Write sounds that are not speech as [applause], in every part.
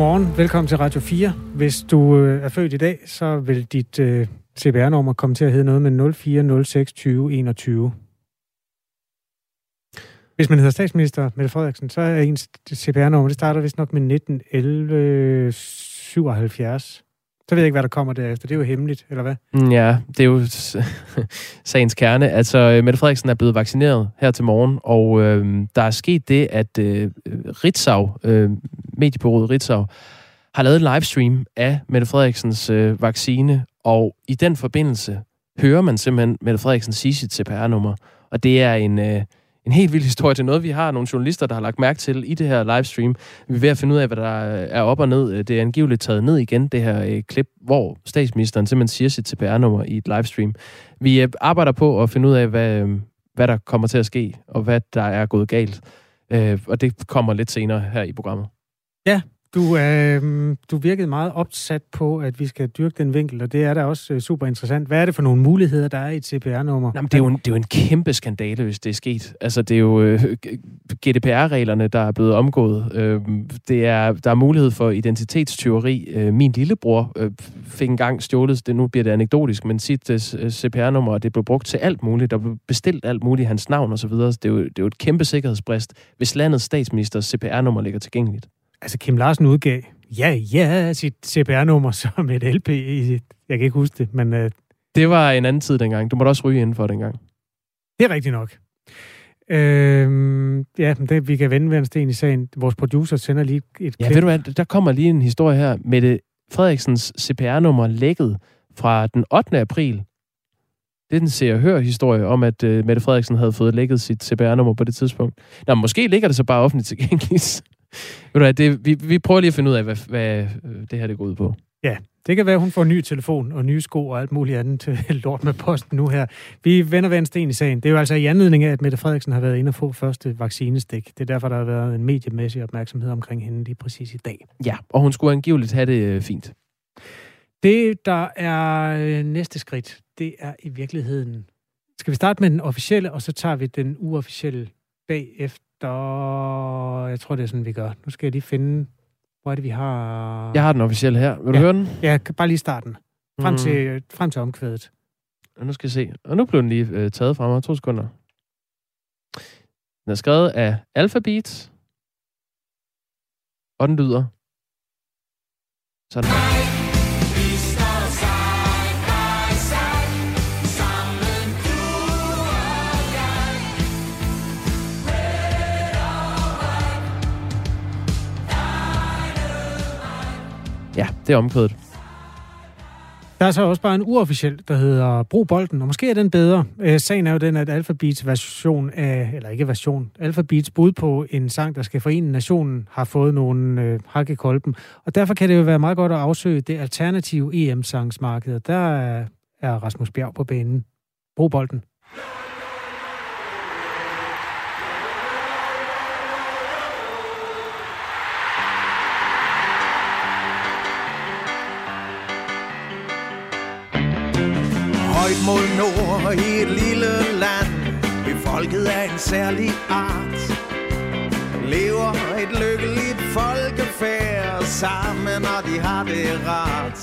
godmorgen. Velkommen til Radio 4. Hvis du øh, er født i dag, så vil dit øh, CPR-nummer komme til at hedde noget med 04062021. Hvis man hedder statsminister Mette Frederiksen, så er ens CPR-nummer, det starter vist nok med 191177. Så ved jeg ikke, hvad der kommer derefter. Det er jo hemmeligt, eller hvad? Mm, ja, det er jo [laughs] sagens kerne. Altså, øh, Mette Frederiksen er blevet vaccineret her til morgen, og øh, der er sket det, at øh, Ritzau, øh, mediebureauet Ritzau, har lavet en livestream af Mette Frederiksens øh, vaccine, og i den forbindelse hører man simpelthen Mette Frederiksen sige sit CPR-nummer. Og det er en... Øh, en helt vild historie. Det er noget, vi har nogle journalister, der har lagt mærke til i det her livestream. Vi er ved at finde ud af, hvad der er op og ned. Det er angiveligt taget ned igen, det her øh, klip, hvor statsministeren simpelthen siger sit CPR-nummer i et livestream. Vi øh, arbejder på at finde ud af, hvad, øh, hvad der kommer til at ske, og hvad der er gået galt. Øh, og det kommer lidt senere her i programmet. Ja, du, øh, du virkede meget opsat på, at vi skal dyrke den vinkel, og det er da også øh, super interessant. Hvad er det for nogle muligheder, der er i et CPR-nummer? Jamen, det, er jo en, det er jo en kæmpe skandale, hvis det er sket. Altså, det er jo øh, GDPR-reglerne, der er blevet omgået. Øh, det er, der er mulighed for identitetstyveri. Øh, min lillebror øh, fik engang stjålet, det, nu bliver det anekdotisk, men sit øh, øh CPR-nummer, det blev brugt til alt muligt. Der blev bestilt alt muligt, hans navn osv. Det, er jo, det er jo et kæmpe sikkerhedsbrist, hvis landets statsministers CPR-nummer ligger tilgængeligt. Altså, Kim Larsen udgav, ja, ja, sit CPR-nummer [laughs] som et LP i, jeg kan ikke huske det, men... Uh, det var en anden tid dengang. Du måtte også ryge indenfor dengang. Det er rigtigt nok. Øh, ja, det, vi kan vende ved en sten i sagen. Vores producer sender lige et klip. Ja, ved du hvad, der kommer lige en historie her. Mette Frederiksens CPR-nummer lækket fra den 8. april. Det er den ser hør historie om, at uh, Mette Frederiksen havde fået lækket sit CPR-nummer på det tidspunkt. Nå, måske ligger det så bare offentligt tilgængeligt. Ved du hvad, det, vi, vi prøver lige at finde ud af, hvad, hvad øh, det her det går ud på. Ja, det kan være, at hun får en ny telefon og nye sko og alt muligt andet [laughs] lort med posten nu her. Vi vender hver en sten i sagen. Det er jo altså i anledning af, at Mette Frederiksen har været inde og få første vaccinestik. Det er derfor, der har været en mediemæssig opmærksomhed omkring hende lige præcis i dag. Ja, og hun skulle angiveligt have det øh, fint. Det, der er øh, næste skridt, det er i virkeligheden... Skal vi starte med den officielle, og så tager vi den uofficielle bagefter? Der... Jeg tror, det er sådan, vi gør. Nu skal jeg lige finde... Hvor er det, vi har... Jeg har den officielle her. Vil du ja. høre den? Ja, bare lige starten. Frem, mm. til, frem til omkvædet. Og nu skal jeg se. Og nu blev den lige øh, taget fra mig. To sekunder. Den er skrevet af Alphabet. Og den lyder sådan Ja, det er omkødet. Der er så også bare en uofficiel, der hedder Brug bolden, og måske er den bedre. Øh, sagen er jo den, at Alphabets version af, eller ikke version, Alphabets bud på en sang, der skal forene nationen, har fået nogle øh, hak i kolben. Og derfor kan det jo være meget godt at afsøge det alternative EM-sangsmarked. Der er, er Rasmus Bjerg på banen. Brug bolden. Mod nord i et lille land. Befolket af en særlig art. Lever et lykkeligt folkefærd. Sammen og de har det rart.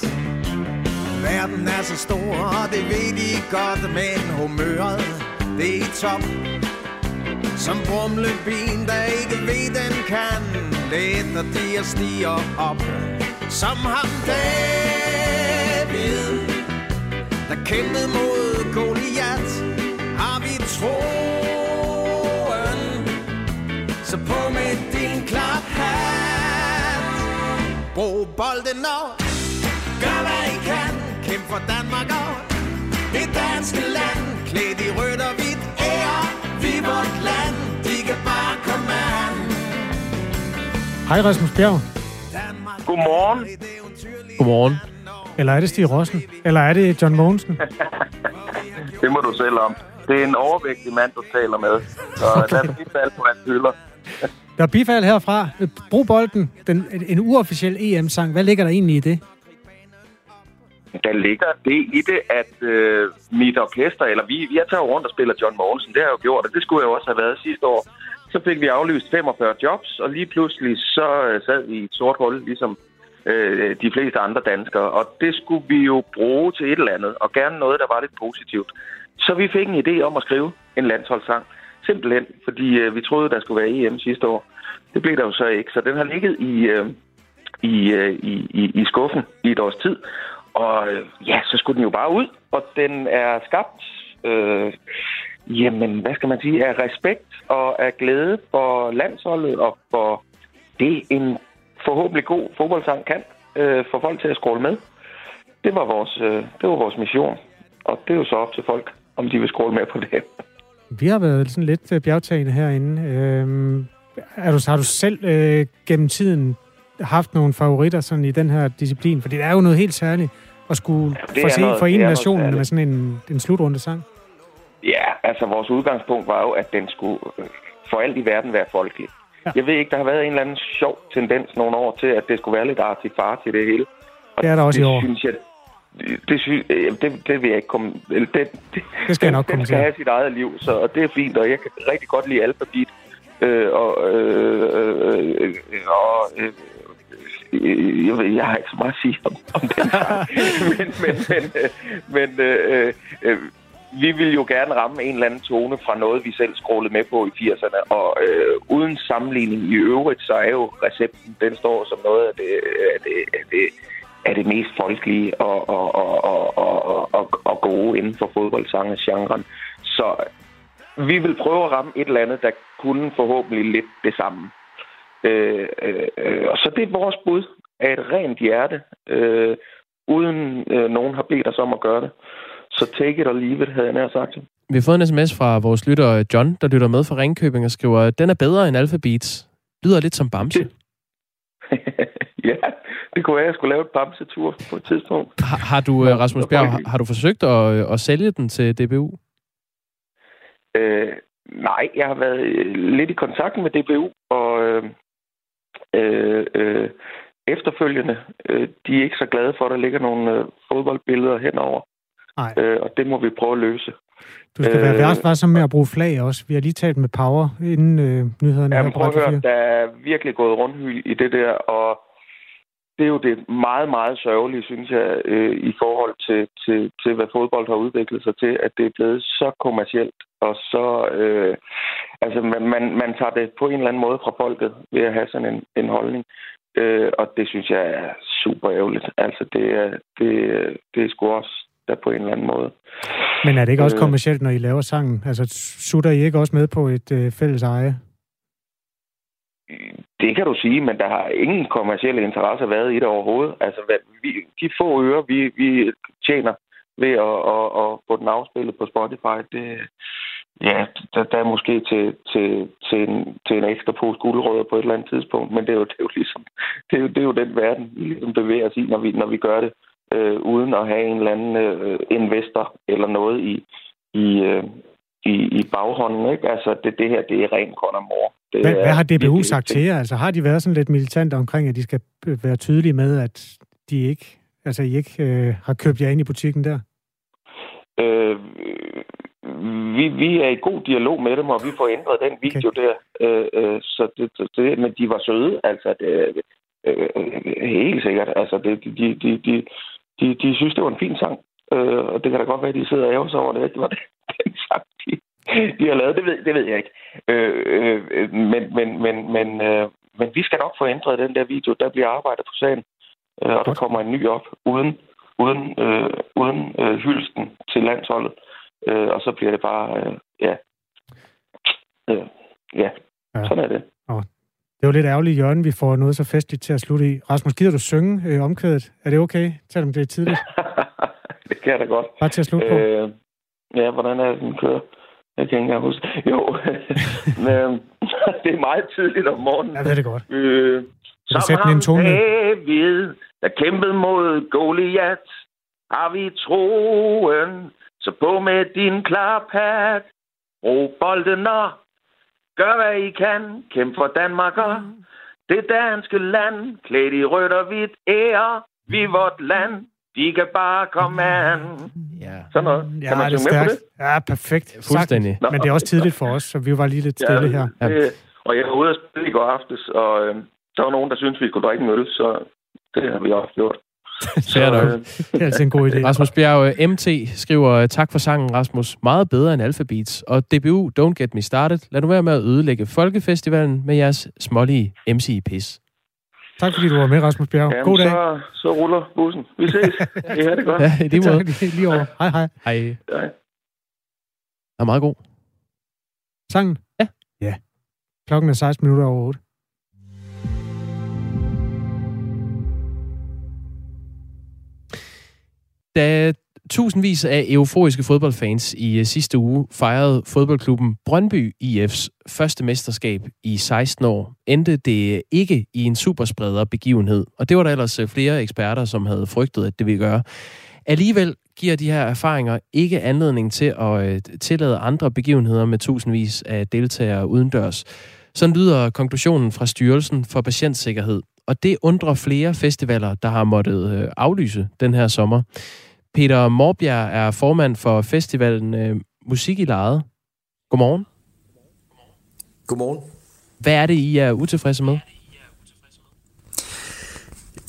Verden er så stor, og det ved de godt Men humøret, det er i top. Som brumlebin, der ikke ved, den kan. Let og de stiger op. Som ham der der kæmpede mod Goliath, har vi troen. Så på med din klap hat. Brug bolden og gør hvad I kan. Kæmp for Danmark og det danske land. Klæd i rødt og hvidt, ære vi vort land. De kan bare komme an. Hej Rasmus Bjerg. Godmorgen. Godmorgen. Eller er det Stig Rossen? Eller er det John Mogensen? [laughs] det må du selv om. Det er en overvægtig mand, du taler med. Så okay. lad os bifald på hans hylder. der er bifald herfra. Brug bolden. Den, en uofficiel EM-sang. Hvad ligger der egentlig i det? Der ligger det i det, at øh, mit orkester, eller vi, vi har taget rundt og spiller John Mogensen. Det har jeg jo gjort, og det skulle jeg også have været sidste år. Så fik vi aflyst 45 jobs, og lige pludselig så øh, sad vi i et sort hul, ligesom øh, de fleste andre danskere. Og det skulle vi jo bruge til et eller andet, og gerne noget, der var lidt positivt. Så vi fik en idé om at skrive en landsholdssang. Simpelthen, fordi øh, vi troede, der skulle være EM sidste år. Det blev der jo så ikke, så den har ligget i, øh, i, øh, i, i, i skuffen i et års tid. Og øh, ja, så skulle den jo bare ud, og den er skabt, øh, jamen, hvad skal man sige, af respekt og af glæde for landsholdet og for det, en forhåbentlig god fodboldsang kan øh, få folk til at scrolle med. Det var, vores, øh, det var vores mission, og det er jo så op til folk, om de vil scrolle med på det. Vi har været sådan lidt øh, bjergtagende herinde. Øh, er du, har du selv øh, gennem tiden haft nogle favoritter sådan i den her disciplin? For det er jo noget helt særligt at skulle ja, forse, noget, forene nationen med sådan en, en slutrunde sang. Ja, altså vores udgangspunkt var jo, at den skulle øh, for alt i verden være folkelig. [laughs] Jeg ved ikke, der har været en eller anden sjov tendens nogle år til, at det skulle være lidt artigt far til det hele. Og det er der også det i år. Synes jeg, det, synes, det, det vil jeg ikke komme... Det, det, det skal jeg nok komme til. skal have sit eget liv, så og det er fint, og jeg kan rigtig godt lide alfabet. Øh, og, øh, øh, øh, og øh, jeg, ved, jeg har ikke så meget at sige om, om den men [laughs] men, men, men øh, øh, vi vil jo gerne ramme en eller anden tone fra noget, vi selv scrollede med på i 80'erne. Og øh, uden sammenligning i øvrigt, så er jo recepten, den står som noget af det, af det, af det, af det mest folkelige og, og, og, og, og, og, og gode inden for fodboldsange-genren. Så vi vil prøve at ramme et eller andet, der kunne forhåbentlig lidt det samme. Øh, øh, øh, og så det er vores bud af et rent hjerte, øh, uden øh, nogen har bedt os om at gøre det. Så take it or leave it, havde jeg nær sagt. Vi har fået en sms fra vores lytter John, der lytter med fra Ringkøbing og skriver, den er bedre end Alphabeats. Lyder lidt som Bamse. Det... [laughs] ja, det kunne være, at jeg skulle lave et Bamse-tur på et tidspunkt. Har, har du, øh, Rasmus Bjerg, har, har du forsøgt at, at sælge den til DBU? Øh, nej, jeg har været øh, lidt i kontakt med DBU, og øh, øh, øh, efterfølgende, øh, de er ikke så glade for, at der ligger nogle øh, fodboldbilleder henover. Nej. Øh, og det må vi prøve at løse. Du skal være øh, varsom med at bruge flag også. Vi har lige talt med Power inden øh, nyhederne. Ja, prøv at høre, der er virkelig gået rundt i det der, og det er jo det meget, meget sørgelige, synes jeg, øh, i forhold til, til, til, hvad fodbold har udviklet sig til, at det er blevet så kommercielt, og så, øh, altså man, man, man tager det på en eller anden måde fra folket ved at have sådan en, en holdning. Øh, og det synes jeg er super ærgerligt. Altså det er, det, det er sgu også der på en eller anden måde. Men er det ikke også øh. kommercielt, når I laver sangen? Altså sutter I ikke også med på et øh, fælles eje? Det kan du sige, men der har ingen kommersielle interesse været i det overhovedet. Altså, vi, de få øre, vi, vi tjener ved at, at, at få den afspillet på Spotify, det, ja, der, der er måske til, til, til, en, til en ekstra pose guldrødder på et eller andet tidspunkt, men det er jo, det er jo ligesom, det er jo, det er jo den verden, vi ligesom bevæger os i, når vi, når vi gør det, øh, uden at have en eller anden øh, investor eller noget i, i, øh, i, i baghånden. Ikke? Altså, det, det her, det er ren og mor. Det hvad, er, hvad har DBU sagt til jer? Altså, har de været sådan lidt militante omkring, at de skal være tydelige med, at de ikke, altså, I ikke øh, har købt jer ind i butikken der? Øh, vi, vi er i god dialog med dem, og vi får ændret den video okay. der. Øh, øh, så det, det, men de var søde, altså det, øh, helt sikkert. Altså det, de, de, de, de, de synes, det var en fin sang. Øh, og det kan da godt være, at de sidder og ærger sig over, det det var [laughs] den sang, de, de har lavet. Det ved, det ved jeg ikke. Øh, øh, men, men, men, men, øh, men vi skal nok få ændret den der video. Der bliver arbejdet på sagen. Øh, og der kommer en ny op, uden, uden, øh, uden øh, hylsten til landsholdet. Øh, og så bliver det bare, øh, ja. Øh, ja, ja, sådan er det. Det var lidt ærgerligt, Jørgen, vi får noget så festligt til at slutte i. Rasmus, gider du synge øh, omkvædet? Er det okay, selvom det er tidligt? [laughs] det kan jeg da godt. Bare til at slutte på. Øh, ja, hvordan er det, den kører? Jeg kan ikke engang huske. Jo, [laughs] Men, [laughs] det er meget tidligt om morgenen. Jeg ved det godt. Øh, som tone. David, der kæmpede mod Goliath, har vi troen, så på med din klarpat. Brug bolden og gør hvad I kan. Kæmp for Danmark og det danske land. Klædt i rødt og hvidt ære. Vi vort land. de kan bare komme an. Ja. Sådan noget. Ja, kan man det er synge med på det? Ja, perfekt. Fuldstændig. Sagtens. Men det er også tidligt for os, så vi var lige lidt stille her. Ja. Det, og jeg var ude at spille i går aftes, og øh, der var nogen, der syntes, vi skulle drikke en øl, så det har vi også gjort. [laughs] Nok. øh, Det er altid en god idé. Rasmus Bjerg, øh, MT, skriver, øh, tak for sangen, Rasmus. Meget bedre end Alphabeats. Og DBU, Don't Get Me Started. Lad nu være med at ødelægge Folkefestivalen med jeres smålige MC-pis. Tak fordi du var med, Rasmus Bjerg. jamen, God dag. Så, så ruller bussen. Vi ses. I har det godt. [laughs] Ja, i lige måde. Tak, lige- over. Hej, hej. Hej. Ja. Er meget god. Sangen? Ja. Ja. Klokken er 16 minutter over 8. Da tusindvis af euforiske fodboldfans i øh, sidste uge fejrede fodboldklubben Brøndby IF's første mesterskab i 16 år, endte det ikke i en superspreder begivenhed. Og det var der ellers øh, flere eksperter, som havde frygtet, at det ville gøre. Alligevel giver de her erfaringer ikke anledning til at øh, tillade andre begivenheder med tusindvis af deltagere udendørs. Sådan lyder konklusionen fra Styrelsen for Patientsikkerhed. Og det undrer flere festivaler, der har måttet aflyse den her sommer. Peter Morbjerg er formand for festivalen øh, Musik i Lejet. Godmorgen. Godmorgen. Hvad er det, I er utilfredse med?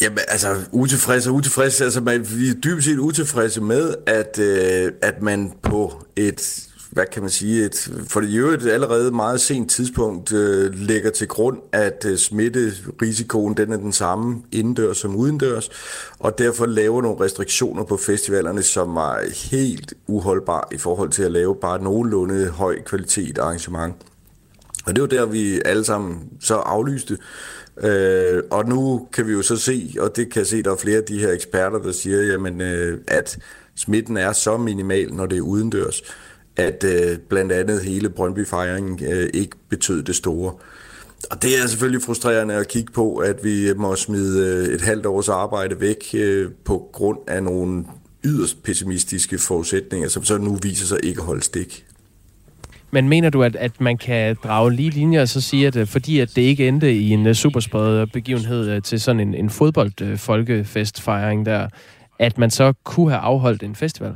Jamen, altså, utilfredse og utilfredse, altså, man, vi er dybest set utilfredse med, at, øh, at man på et, hvad kan man sige, et, for det er jo et allerede meget sent tidspunkt, øh, lægger til grund, at øh, smitterisikoen, den er den samme indendørs som udendørs, og derfor laver nogle restriktioner på festivalerne, som er helt uholdbare i forhold til at lave bare nogenlunde høj kvalitet arrangement. Og det var der, vi alle sammen så aflyste. Øh, og nu kan vi jo så se, og det kan jeg se, der er flere af de her eksperter, der siger, jamen, øh, at smitten er så minimal, når det er udendørs, at øh, blandt andet hele Brøndby-fejringen øh, ikke betød det store. Og det er selvfølgelig frustrerende at kigge på, at vi må smide øh, et halvt års arbejde væk øh, på grund af nogle yderst pessimistiske forudsætninger, som så nu viser sig ikke at holde stik. Men mener du, at, at man kan drage lige linjer og så sige, at øh, fordi at det ikke endte i en øh, superspred begivenhed øh, til sådan en, en fodboldfolkefestfejring der, at man så kunne have afholdt en festival?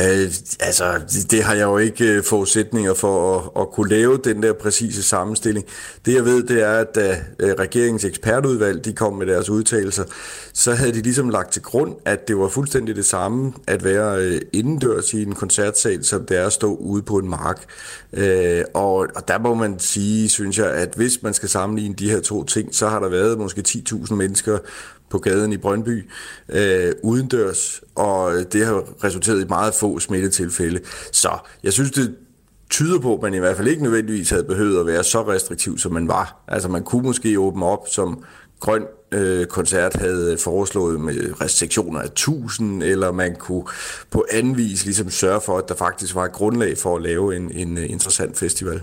Øh, altså, det, har jeg jo ikke øh, forudsætninger for at, at kunne lave den der præcise sammenstilling. Det jeg ved, det er, at da øh, regeringens ekspertudvalg de kom med deres udtalelser, så havde de ligesom lagt til grund, at det var fuldstændig det samme at være øh, indendørs i en koncertsal, som det er at stå ude på en mark. Øh, og, og der må man sige, synes jeg, at hvis man skal sammenligne de her to ting, så har der været måske 10.000 mennesker på gaden i Brøndby øh, udendørs, og det har resulteret i meget få smittetilfælde. Så jeg synes, det tyder på, at man i hvert fald ikke nødvendigvis havde behøvet at være så restriktiv, som man var. Altså man kunne måske åbne op, som Grøn øh, Koncert havde foreslået med restriktioner af 1000, eller man kunne på anden vis ligesom sørge for, at der faktisk var et grundlag for at lave en, en øh, interessant festival.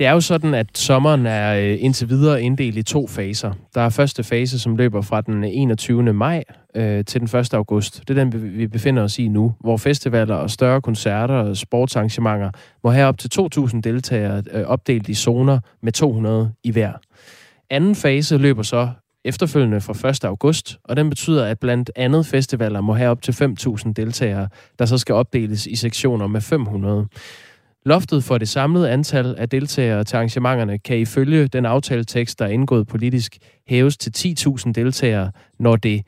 Det er jo sådan, at sommeren er øh, indtil videre inddelt i to faser. Der er første fase, som løber fra den 21. maj øh, til den 1. august. Det er den, vi befinder os i nu, hvor festivaler og større koncerter og sportsarrangementer må have op til 2.000 deltagere øh, opdelt i zoner med 200 i hver. Anden fase løber så efterfølgende fra 1. august, og den betyder, at blandt andet festivaler må have op til 5.000 deltagere, der så skal opdeles i sektioner med 500. Loftet for det samlede antal af deltagere til arrangementerne kan ifølge den aftaletekst, der er indgået politisk, hæves til 10.000 deltagere, når det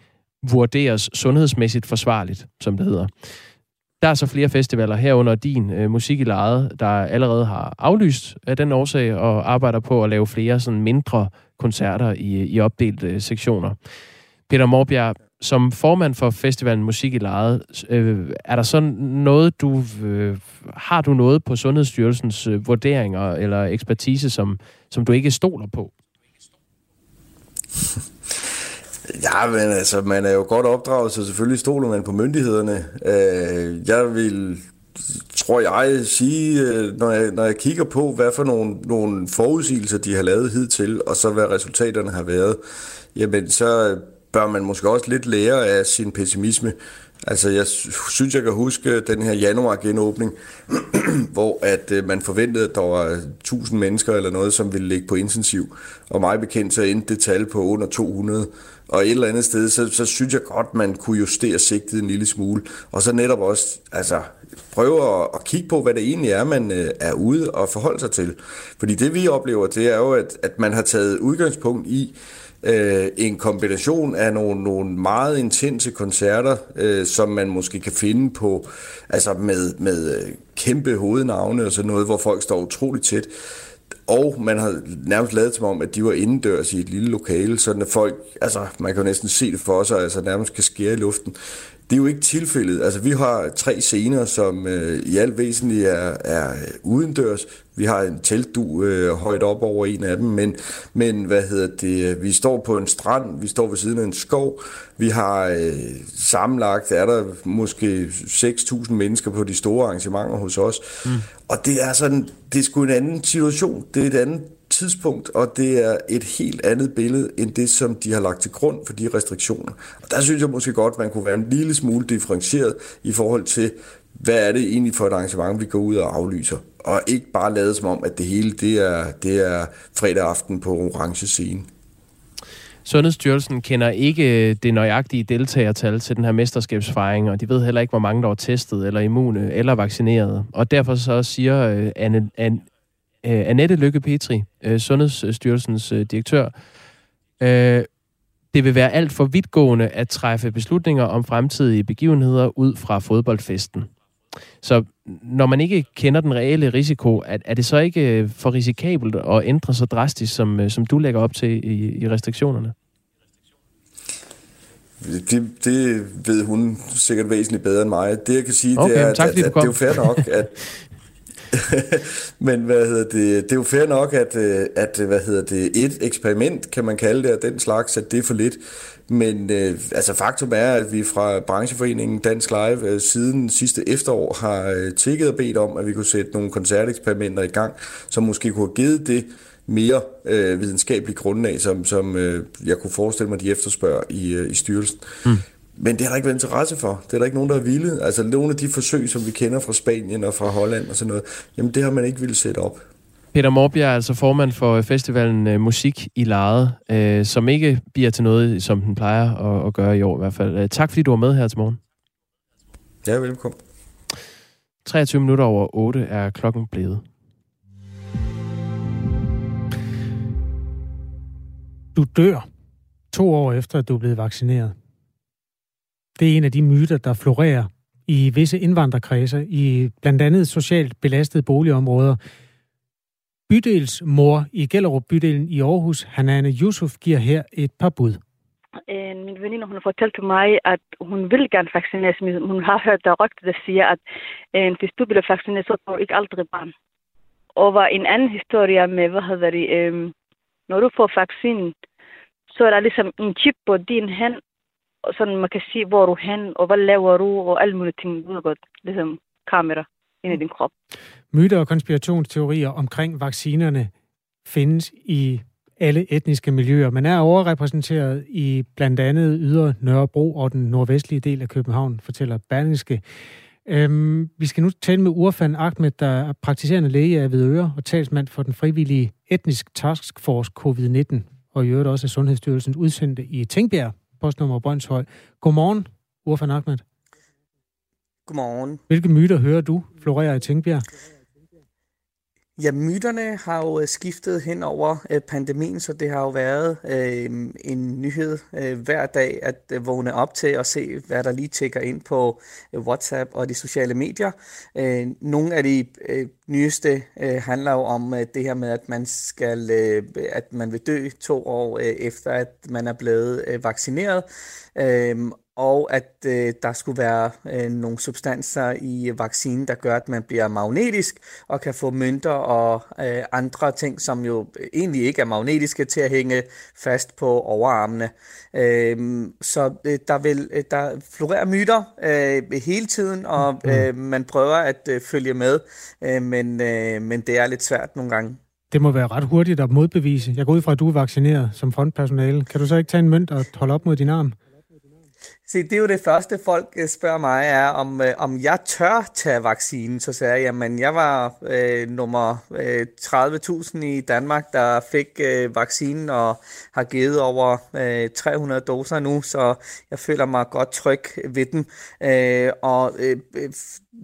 vurderes sundhedsmæssigt forsvarligt, som det hedder. Der er så flere festivaler herunder din øh, musik i lejet, der allerede har aflyst af den årsag og arbejder på at lave flere sådan mindre koncerter i, øh, i opdelte øh, sektioner. Peter Morbjerg, som formand for festivalen Musik i Lejet, øh, er der så noget, du øh, har du noget på Sundhedsstyrelsens øh, vurderinger eller ekspertise, som, som du ikke stoler på? [laughs] Ja, men altså, man er jo godt opdraget, så selvfølgelig stoler man på myndighederne. Øh, jeg vil, tror jeg, sige, øh, når jeg, når jeg kigger på, hvad for nogle, nogle forudsigelser de har lavet hidtil, og så hvad resultaterne har været, jamen så bør man måske også lidt lære af sin pessimisme. Altså, jeg synes, jeg kan huske øh, den her januar-genåbning, [clears throat] hvor at øh, man forventede, at der var 1000 mennesker eller noget, som ville ligge på intensiv. Og mig bekendt, så endte det tal på under 200. Og et eller andet sted, så, så synes jeg godt, man kunne justere sigtet en lille smule. Og så netop også, altså, prøve at, at kigge på, hvad det egentlig er, man øh, er ude og forholde sig til. Fordi det, vi oplever, det er jo, at, at man har taget udgangspunkt i, øh, Øh, en kombination af nogle, nogle meget intense koncerter, øh, som man måske kan finde på, altså med, med øh, kæmpe hovednavne og sådan noget, hvor folk står utroligt tæt. Og man har nærmest lavet som om, at de var indendørs i et lille lokale, sådan at folk, altså man kan jo næsten se det for sig, altså nærmest kan skære i luften. Det er jo ikke tilfældet. Altså, vi har tre scener, som øh, i alt væsentligt er, er udendørs. Vi har en teltdu øh, højt op over en af dem, men, men hvad hedder det, vi står på en strand, vi står ved siden af en skov, vi har øh, sammenlagt, er der måske 6.000 mennesker på de store arrangementer hos os, mm. og det er sådan, det er sgu en anden situation, det er et andet tidspunkt, og det er et helt andet billede end det, som de har lagt til grund for de restriktioner. Og der synes jeg måske godt, man kunne være en lille smule differentieret i forhold til, hvad er det egentlig for et arrangement, vi går ud og aflyser. Og ikke bare lade som om, at det hele det er, det er fredag aften på orange scene. Sundhedsstyrelsen kender ikke øh, det nøjagtige deltagertal til den her mesterskabsfejring, og de ved heller ikke, hvor mange der er testet, eller immune, eller vaccineret. Og derfor så siger øh, Anne, Anne, øh, Annette Lykke Petri, øh, Sundhedsstyrelsens øh, direktør, øh, det vil være alt for vidtgående at træffe beslutninger om fremtidige begivenheder ud fra fodboldfesten. Så når man ikke kender den reelle risiko, er, er det så ikke øh, for risikabelt at ændre så drastisk, som, øh, som du lægger op til i, i restriktionerne? Det, det ved hun sikkert væsentligt bedre end mig. Det jeg kan sige, okay, det er, tak, at, at, at det er jo fair nok, at, [laughs] [laughs] Men hvad hedder det, det er jo fair nok, at, øh, at hvad hedder det, et eksperiment, kan man kalde det, og den slags, at det er for lidt. Men øh, altså faktum er, at vi fra brancheforeningen Dansk Live øh, siden sidste efterår har øh, tækket og bedt om, at vi kunne sætte nogle koncerteksperimenter i gang, som måske kunne have givet det mere øh, videnskabelige grundlag, som, som øh, jeg kunne forestille mig, de efterspørger i, øh, i styrelsen. Mm. Men det har der ikke været interesse for. Det er der ikke nogen, der er vilde. Altså nogle af de forsøg, som vi kender fra Spanien og fra Holland og sådan noget, jamen det har man ikke ville sætte op. Peter Morbjerg er altså formand for festivalen uh, Musik i Lade, uh, som ikke bliver til noget, som den plejer at, at gøre i år i hvert fald. Uh, tak fordi du var med her til morgen. Ja, velkommen. 23 minutter over 8 er klokken blevet. Du dør to år efter, at du er blevet vaccineret. Det er en af de myter, der florerer i visse indvandrerkredse, i blandt andet socialt belastede boligområder. Bydelsmor i Gellerup bydelen i Aarhus, Hanane Yusuf, giver her et par bud. Min veninde, hun har fortalt mig, at hun vil gerne vaccineres, men hun har hørt der rygte, der siger, at øh, hvis du bliver vaccineret, så får du ikke aldrig barn. Og var en anden historie med, hvad hedder det, øh, når du får vaccinen, så er der ligesom en chip på din hand, og sådan man kan se, hvor du er hen, og hvad laver du, og alle mulige ting, ved godt, ligesom kamera ind i din krop. Myter og konspirationsteorier omkring vaccinerne findes i alle etniske miljøer. Man er overrepræsenteret i blandt andet Ydre Nørrebro og den nordvestlige del af København, fortæller Berlingske. Øhm, vi skal nu tale med Urfan Ahmed, der er praktiserende læge af Hvidøre og talsmand for den frivillige etnisk task force COVID-19, og i øvrigt også af Sundhedsstyrelsens udsendte i Tingbjerg postnummer Brøndshøj. Godmorgen, Urfan Ahmed. Godmorgen. Hvilke myter hører du florerer i Tingbjerg? Ja, myterne har jo øh, skiftet hen over øh, pandemien, så det har jo været øh, en nyhed øh, hver dag at øh, vågne op til og se, hvad der lige tækker ind på øh, WhatsApp og de sociale medier. Øh, nogle af de øh, nyeste øh, handler jo om øh, det her med, at man skal, øh, at man vil dø to år øh, efter, at man er blevet øh, vaccineret. Øh, og at øh, der skulle være øh, nogle substanser i vaccinen, der gør, at man bliver magnetisk og kan få mønter og øh, andre ting, som jo egentlig ikke er magnetiske til at hænge fast på overarmene. Øh, så øh, der vil øh, der florerer myter øh, hele tiden, og mm. øh, man prøver at øh, følge med, øh, men, øh, men det er lidt svært nogle gange. Det må være ret hurtigt at modbevise. Jeg går ud fra, at du er vaccineret som frontpersonale. Kan du så ikke tage en mønt og holde op mod din arm? Se, det er jo det første, folk øh, spørger mig, er, om, øh, om jeg tør tage vaccinen. Så sagde jeg, jamen, jeg var øh, nummer øh, 30.000 i Danmark, der fik øh, vaccinen og har givet over øh, 300 doser nu, så jeg føler mig godt tryg ved den. Øh, og øh, øh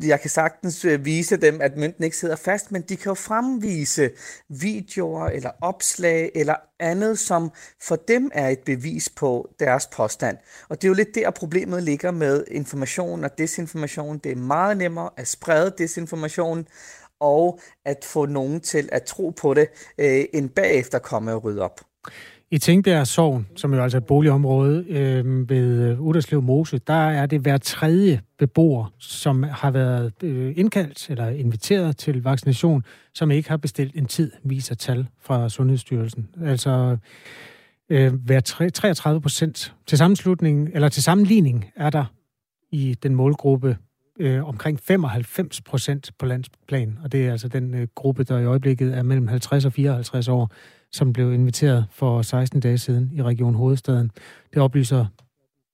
jeg kan sagtens øh, vise dem, at mynten ikke sidder fast, men de kan jo fremvise videoer eller opslag eller andet, som for dem er et bevis på deres påstand. Og det er jo lidt der, problemet ligger med information og desinformation. Det er meget nemmere at sprede desinformation og at få nogen til at tro på det, øh, end bagefter komme og rydde op. I Tingbjerg Sogn, som jo altså er et boligområde øhm, øh, ved Uderslev Mose, der er det hver tredje beboer, som har været øh, indkaldt eller inviteret til vaccination, som ikke har bestilt en tid, viser tal fra Sundhedsstyrelsen. Altså øh, hver 33 procent. Til sammenslutningen, eller til sammenligning er der i den målgruppe øh, omkring 95 procent på landsplan, og det er altså den øh, gruppe, der i øjeblikket er mellem 50 og 54 år, som blev inviteret for 16 dage siden i Region Hovedstaden. Det oplyser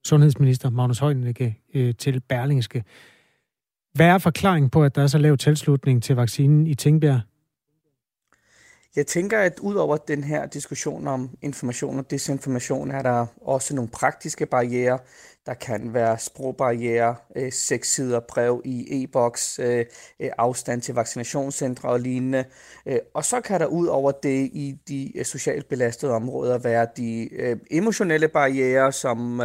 sundhedsminister Magnus Heunicke øh, til Berlingske. Hvad er forklaringen på, at der er så lav tilslutning til vaccinen i Tingbjerg? Jeg tænker, at ud over den her diskussion om information og desinformation, er der også nogle praktiske barriere. Der kan være sprogbarriere, øh, seks sider brev i e-boks, øh, øh, afstand til vaccinationscentre og lignende. Øh, og så kan der ud over det i de øh, socialt belastede områder være de emotionelle barriere, som,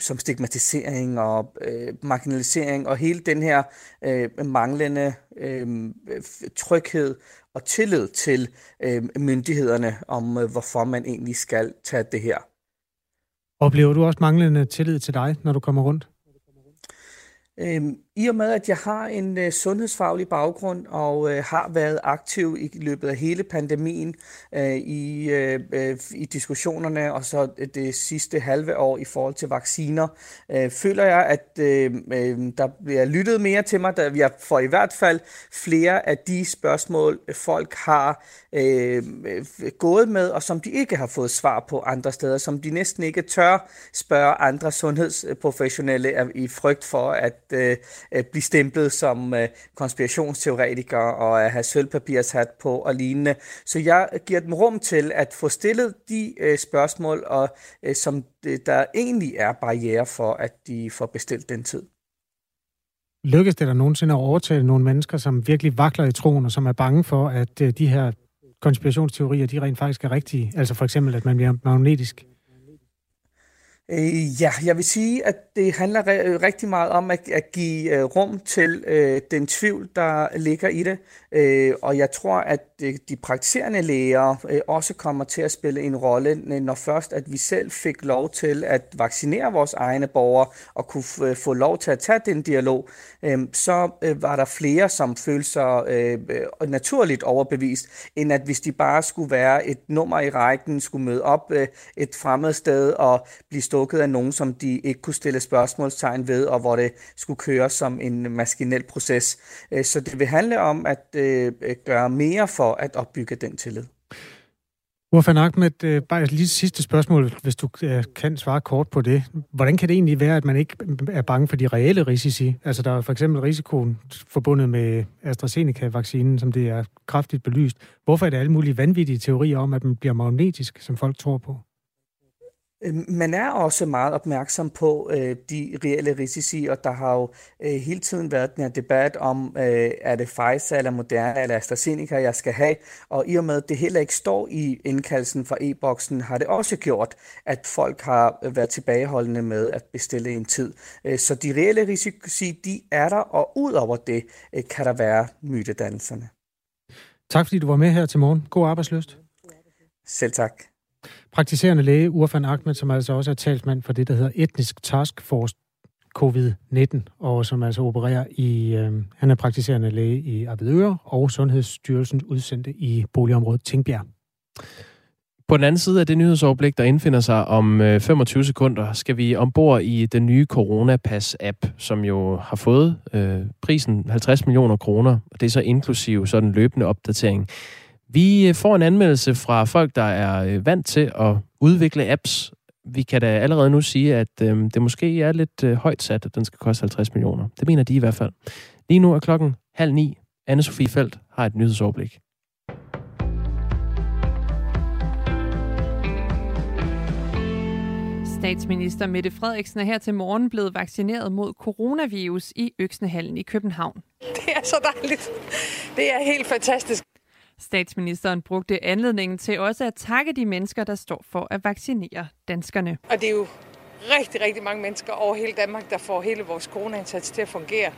som stigmatisering og marginalisering og hele den her manglende tryghed og tillid til myndighederne om, hvorfor man egentlig skal tage det her Oplever du også manglende tillid til dig, når du kommer rundt? Øhm, i og med, at jeg har en øh, sundhedsfaglig baggrund og øh, har været aktiv i løbet af hele pandemien øh, i, øh, øh i diskussionerne og så det sidste halve år i forhold til vacciner, øh, føler jeg, at øh, øh, der bliver lyttet mere til mig. Der, jeg får i hvert fald flere af de spørgsmål, folk har øh, gået med, og som de ikke har fået svar på andre steder, som de næsten ikke tør spørge andre sundhedsprofessionelle øh, i frygt for at øh, blive stemplet som øh, konspirationsteoretiker og at have sølvpapirshat på og lignende. Så jeg giver dem rum til at få stillet de øh, spørgsmål, og øh, som det, der egentlig er barriere for, at de får bestilt den tid. Lykkes det der nogensinde at overtale nogle mennesker, som virkelig vakler i troen, og som er bange for, at øh, de her konspirationsteorier, de rent faktisk er rigtige? Altså for eksempel, at man bliver magnetisk? Øh, ja, jeg vil sige, at det handler rigtig meget om at, at give øh, rum til øh, den tvivl, der ligger i det. Øh, og jeg tror, at øh, de praktiserende læger øh, også kommer til at spille en rolle, når først at vi selv fik lov til at vaccinere vores egne borgere og kunne få lov til at tage den dialog, øh, så øh, var der flere, som følte sig øh, naturligt overbevist, end at hvis de bare skulle være et nummer i rækken, skulle møde op øh, et fremmed sted og blive lukket af nogen, som de ikke kunne stille spørgsmålstegn ved, og hvor det skulle køre som en maskinel proces. Øh, så det vil handle om at øh, gøre mere for at opbygge den tillid. Urfan Ahmed, øh, bare lige sidste spørgsmål, hvis du kan svare kort på det. Hvordan kan det egentlig være, at man ikke er bange for de reelle risici? Altså der er for eksempel risikoen forbundet med AstraZeneca-vaccinen, som det er kraftigt belyst. Hvorfor er det alle mulige vanvittige teorier om, at man bliver magnetisk, som folk tror på? Øhm, man er også meget opmærksom på øh, de reelle risici, og der har jo øh, hele tiden været den her debat om, øh, er det Pfizer eller Moderna eller AstraZeneca, jeg skal have, og i og med, at det heller ikke står i indkaldelsen fra e-boksen, har det også gjort, at folk har været tilbageholdende med at bestille en tid. Øh, så de reelle risici, de er der, og ud over det øh, kan der være mytedannelserne. Tak fordi du var med her til morgen. God arbejdsløst. Selv tak. Praktiserende læge Urfan Ahmed, som altså også er talsmand for det, der hedder Etnisk Task Force covid-19, og som altså opererer i, øh, han er praktiserende læge i Avedøre, og Sundhedsstyrelsens udsendte i boligområdet Tingbjerg. På den anden side af det nyhedsoverblik, der indfinder sig om øh, 25 sekunder, skal vi ombord i den nye Coronapass-app, som jo har fået øh, prisen 50 millioner kroner, og det er så inklusiv sådan løbende opdatering. Vi øh, får en anmeldelse fra folk, der er øh, vant til at udvikle apps, vi kan da allerede nu sige, at øh, det måske er lidt øh, højt sat, at den skal koste 50 millioner. Det mener de i hvert fald. Lige nu er klokken halv ni. Anne-Sophie Felt har et nyhedsoverblik. Statsminister Mette Frederiksen er her til morgen blevet vaccineret mod coronavirus i Øksnehallen i København. Det er så dejligt. Det er helt fantastisk. Statsministeren brugte anledningen til også at takke de mennesker, der står for at vaccinere danskerne. Og det er jo rigtig, rigtig mange mennesker over hele Danmark, der får hele vores coronaindsats til at fungere.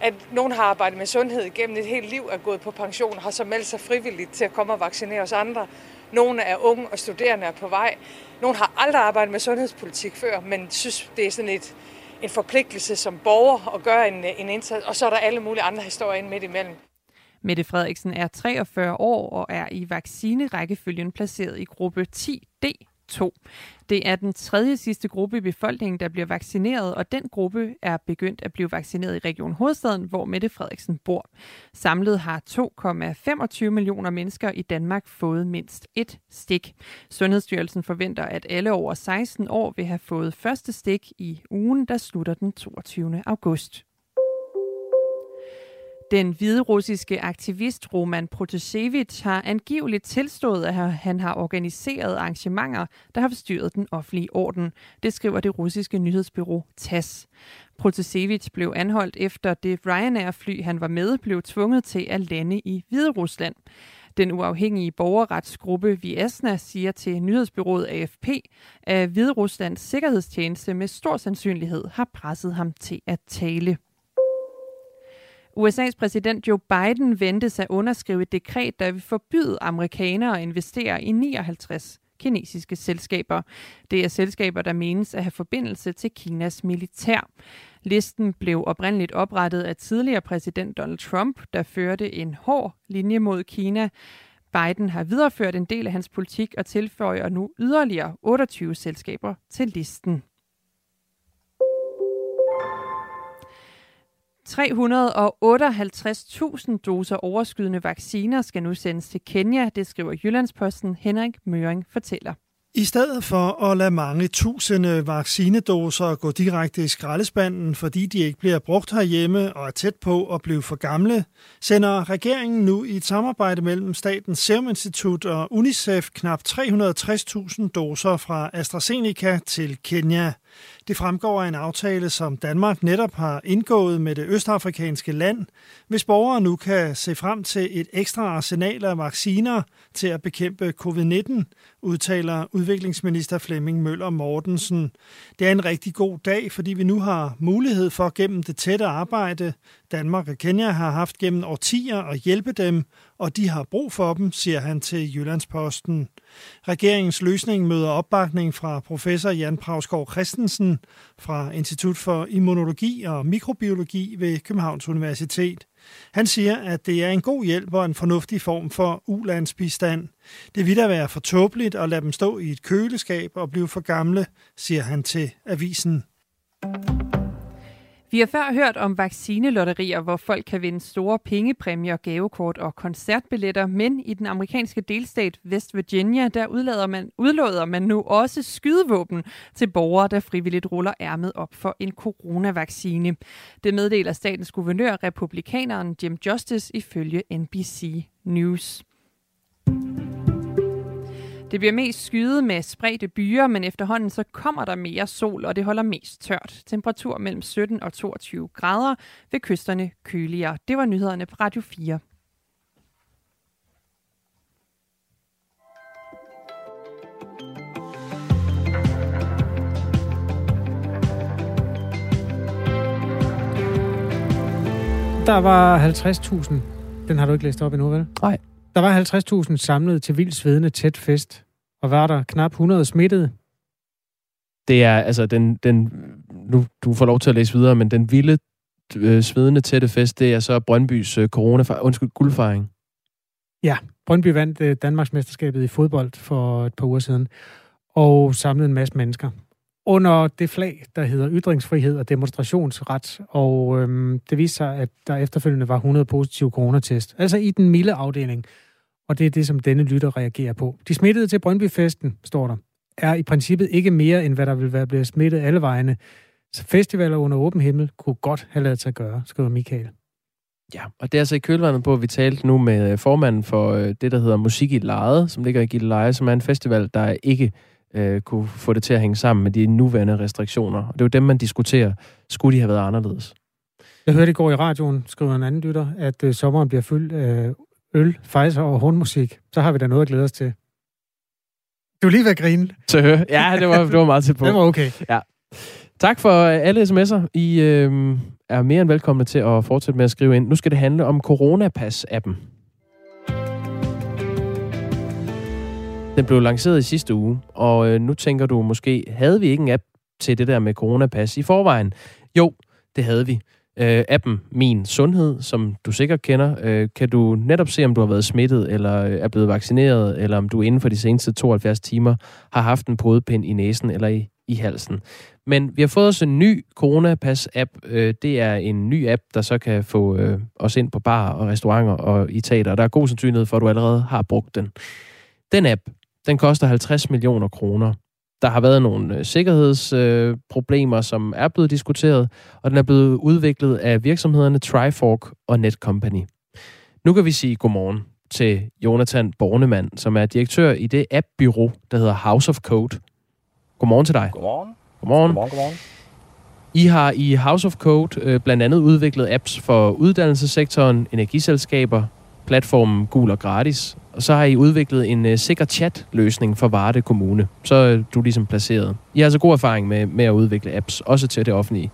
At nogen har arbejdet med sundhed igennem et helt liv, er gået på pension, har så meldt sig frivilligt til at komme og vaccinere os andre. Nogle er unge og studerende er på vej. Nogle har aldrig arbejdet med sundhedspolitik før, men synes, det er sådan et, en forpligtelse som borger at gøre en, en indsats. Og så er der alle mulige andre historier ind midt imellem. Mette Frederiksen er 43 år og er i vaccinerækkefølgen placeret i gruppe 10D2. Det er den tredje sidste gruppe i befolkningen, der bliver vaccineret, og den gruppe er begyndt at blive vaccineret i Region Hovedstaden, hvor Mette Frederiksen bor. Samlet har 2,25 millioner mennesker i Danmark fået mindst et stik. Sundhedsstyrelsen forventer, at alle over 16 år vil have fået første stik i ugen, der slutter den 22. august. Den hvide russiske aktivist Roman Protasevich har angiveligt tilstået, at han har organiseret arrangementer, der har forstyrret den offentlige orden. Det skriver det russiske nyhedsbyrå TASS. Protasevich blev anholdt efter det Ryanair-fly, han var med, blev tvunget til at lande i Hviderusland. Den uafhængige borgerretsgruppe Viasna siger til nyhedsbyrået AFP, at Hvideruslands sikkerhedstjeneste med stor sandsynlighed har presset ham til at tale. USA's præsident Joe Biden ventes at underskrive et dekret, der vil forbyde amerikanere at investere i 59 kinesiske selskaber. Det er selskaber, der menes at have forbindelse til Kinas militær. Listen blev oprindeligt oprettet af tidligere præsident Donald Trump, der førte en hård linje mod Kina. Biden har videreført en del af hans politik og tilføjer nu yderligere 28 selskaber til listen. 358.000 doser overskydende vacciner skal nu sendes til Kenya, det skriver Jyllandsposten. Henrik Møring fortæller. I stedet for at lade mange tusinde vaccinedoser gå direkte i skraldespanden, fordi de ikke bliver brugt herhjemme og er tæt på at blive for gamle, sender regeringen nu i et samarbejde mellem Statens Serum Institut og UNICEF knap 360.000 doser fra AstraZeneca til Kenya. Det fremgår af en aftale, som Danmark netop har indgået med det østafrikanske land, hvis borgere nu kan se frem til et ekstra arsenal af vacciner til at bekæmpe covid-19, udtaler udviklingsminister Flemming Møller Mortensen. Det er en rigtig god dag, fordi vi nu har mulighed for gennem det tætte arbejde, Danmark og Kenya har haft gennem årtier at hjælpe dem, og de har brug for dem, siger han til Jyllandsposten. Regeringens løsning møder opbakning fra professor Jan Pravsgaard Christensen fra Institut for Immunologi og Mikrobiologi ved Københavns Universitet. Han siger, at det er en god hjælp og en fornuftig form for ulandsbistand. Det vil da være for tåbeligt at lade dem stå i et køleskab og blive for gamle, siger han til avisen. Vi har før hørt om vaccinelotterier, hvor folk kan vinde store pengepræmier, gavekort og koncertbilletter, men i den amerikanske delstat West Virginia, der udlader man, udlåder man nu også skydevåben til borgere, der frivilligt ruller ærmet op for en coronavaccine. Det meddeler statens guvernør, republikaneren Jim Justice, ifølge NBC News. Det bliver mest skyet med spredte byer, men efterhånden så kommer der mere sol, og det holder mest tørt. Temperatur mellem 17 og 22 grader ved kysterne køligere. Det var nyhederne på Radio 4. Der var 50.000. Den har du ikke læst op endnu, vel? Nej. Der var 50.000 samlet til vildt svedende tæt fest, og var der knap 100 smittede. Det er altså den, den nu du får lov til at læse videre, men den vilde øh, svedende tætte fest, det er så Brøndbys øh, corona, undskyld, guldfejring. Ja, Brøndby vandt øh, Danmarks mesterskabet i fodbold for et par uger siden, og samlede en masse mennesker under det flag, der hedder ytringsfrihed og demonstrationsret, og øhm, det viste sig, at der efterfølgende var 100 positive coronatest, altså i den milde afdeling. Og det er det, som denne lytter reagerer på. De smittede til Brøndbyfesten, står der. er i princippet ikke mere, end hvad der vil være blevet smittet alle vegne. Så festivaler under åben himmel kunne godt have lavet sig gøre, skriver Michael. Ja, og det er altså i kølvandet på, at vi talte nu med øh, formanden for øh, det, der hedder Musik i Lejet, som ligger i Gilleleje, som er en festival, der ikke øh, kunne få det til at hænge sammen med de nuværende restriktioner. Og det er jo dem, man diskuterer. Skulle de have været anderledes? Jeg hørte i går i radioen, skriver en anden lytter, at øh, sommeren bliver fyldt af øl, fejser og hornmusik. Så har vi da noget at glæde os til. Du er lige ved at grine. Så hør. Ja, det var, det var meget til på. [laughs] Det var okay. Ja. Tak for øh, alle sms'er. I øh, er mere end velkomne til at fortsætte med at skrive ind. Nu skal det handle om Coronapas-appen. Den blev lanceret i sidste uge, og øh, nu tænker du måske, havde vi ikke en app til det der med Coronapas i forvejen? Jo, det havde vi. Øh, appen Min Sundhed, som du sikkert kender, øh, kan du netop se, om du har været smittet, eller øh, er blevet vaccineret, eller om du inden for de seneste 72 timer har haft en podpind i næsen eller i, i halsen. Men vi har fået os en ny Coronapas-app. Øh, det er en ny app, der så kan få øh, os ind på bar og restauranter og i teater. Der er god sandsynlighed for, at du allerede har brugt den. Den app, den koster 50 millioner kroner. Der har været nogle øh, sikkerhedsproblemer, øh, som er blevet diskuteret, og den er blevet udviklet af virksomhederne Trifork og Netcompany. Nu kan vi sige godmorgen til Jonathan Bornemann, som er direktør i det app-bureau, der hedder House of Code. Godmorgen til dig. Godmorgen. Godmorgen. Godmorgen, godmorgen. I har i House of Code øh, blandt andet udviklet apps for uddannelsessektoren, energiselskaber, platformen Gul og Gratis, og så har I udviklet en øh, sikker chat-løsning for Varde Kommune. Så er du ligesom placeret. I har altså god erfaring med, med at udvikle apps, også til det offentlige.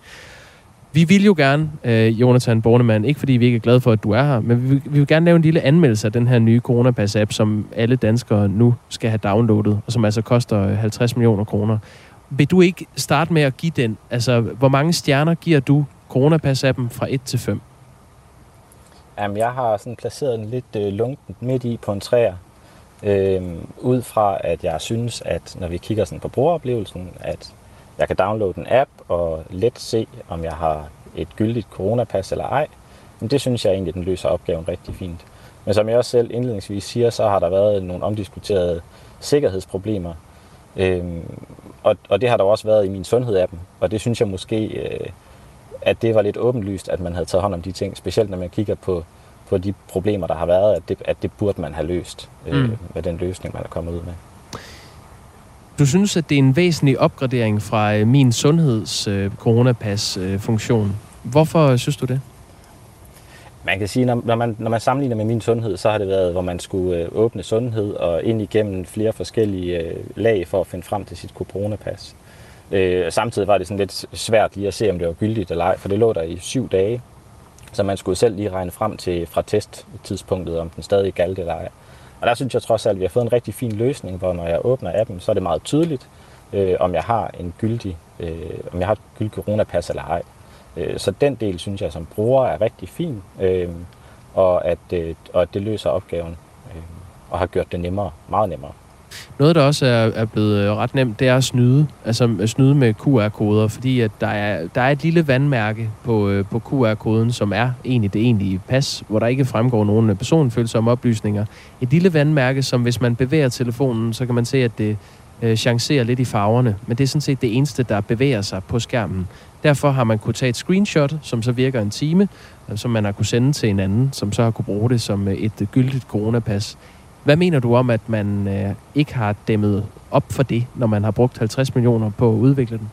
Vi vil jo gerne, øh, Jonathan Bornemann, ikke fordi vi ikke er glade for, at du er her, men vi vil, vi vil gerne lave en lille anmeldelse af den her nye Coronapass-app, som alle danskere nu skal have downloadet, og som altså koster øh, 50 millioner kroner. Vil du ikke starte med at give den? Altså, hvor mange stjerner giver du Coronapass-appen fra 1 til 5? Jamen, jeg har sådan placeret den lidt øh, lunken midt i på en træer. Øh, ud fra, at jeg synes, at når vi kigger sådan på brugeroplevelsen, at jeg kan downloade en app og let se, om jeg har et gyldigt coronapas eller ej. Men det synes jeg egentlig, den løser opgaven rigtig fint. Men som jeg også selv indledningsvis siger, så har der været nogle omdiskuterede sikkerhedsproblemer. Øhm, og, og det har der også været i min sundhed-appen. Og det synes jeg måske, øh, at det var lidt åbenlyst, at man havde taget hånd om de ting. Specielt når man kigger på, på de problemer, der har været, at det, at det burde man have løst øh, mm. med den løsning, man er kommet ud med. Du synes, at det er en væsentlig opgradering fra øh, min sundheds øh, coronapas-funktion. Hvorfor synes du det? Man kan sige, når, når, man, når man sammenligner med min sundhed, så har det været, hvor man skulle øh, åbne sundhed og ind igennem flere forskellige øh, lag for at finde frem til sit coronapas. Øh, samtidig var det sådan lidt svært lige at se, om det var gyldigt eller ej, for det lå der i syv dage. Så man skulle selv lige regne frem til fra testtidspunktet, om den stadig galt eller ej. Og der synes jeg trods alt, at vi har fået en rigtig fin løsning, hvor når jeg åbner appen, så er det meget tydeligt, øh, om jeg har en gyldig, øh, om jeg har et gyldigt coronapas eller ej. Øh, så den del synes jeg som bruger er rigtig fin, øh, og, at, øh, og at det løser opgaven øh, og har gjort det nemmere, meget nemmere. Noget, der også er, er blevet øh, ret nemt, det er at snyde. Altså at snyde med QR-koder, fordi at der, er, der er et lille vandmærke på, øh, på QR-koden, som er egentlig det egentlige pas, hvor der ikke fremgår nogen personfølsomme oplysninger. Et lille vandmærke, som hvis man bevæger telefonen, så kan man se, at det øh, chancerer lidt i farverne. Men det er sådan set det eneste, der bevæger sig på skærmen. Derfor har man kunne tage et screenshot, som så virker en time, øh, som man har kunne sende til en anden, som så har kunne bruge det som et gyldigt coronapas. Hvad mener du om, at man øh, ikke har dæmmet op for det, når man har brugt 50 millioner på at udvikle den?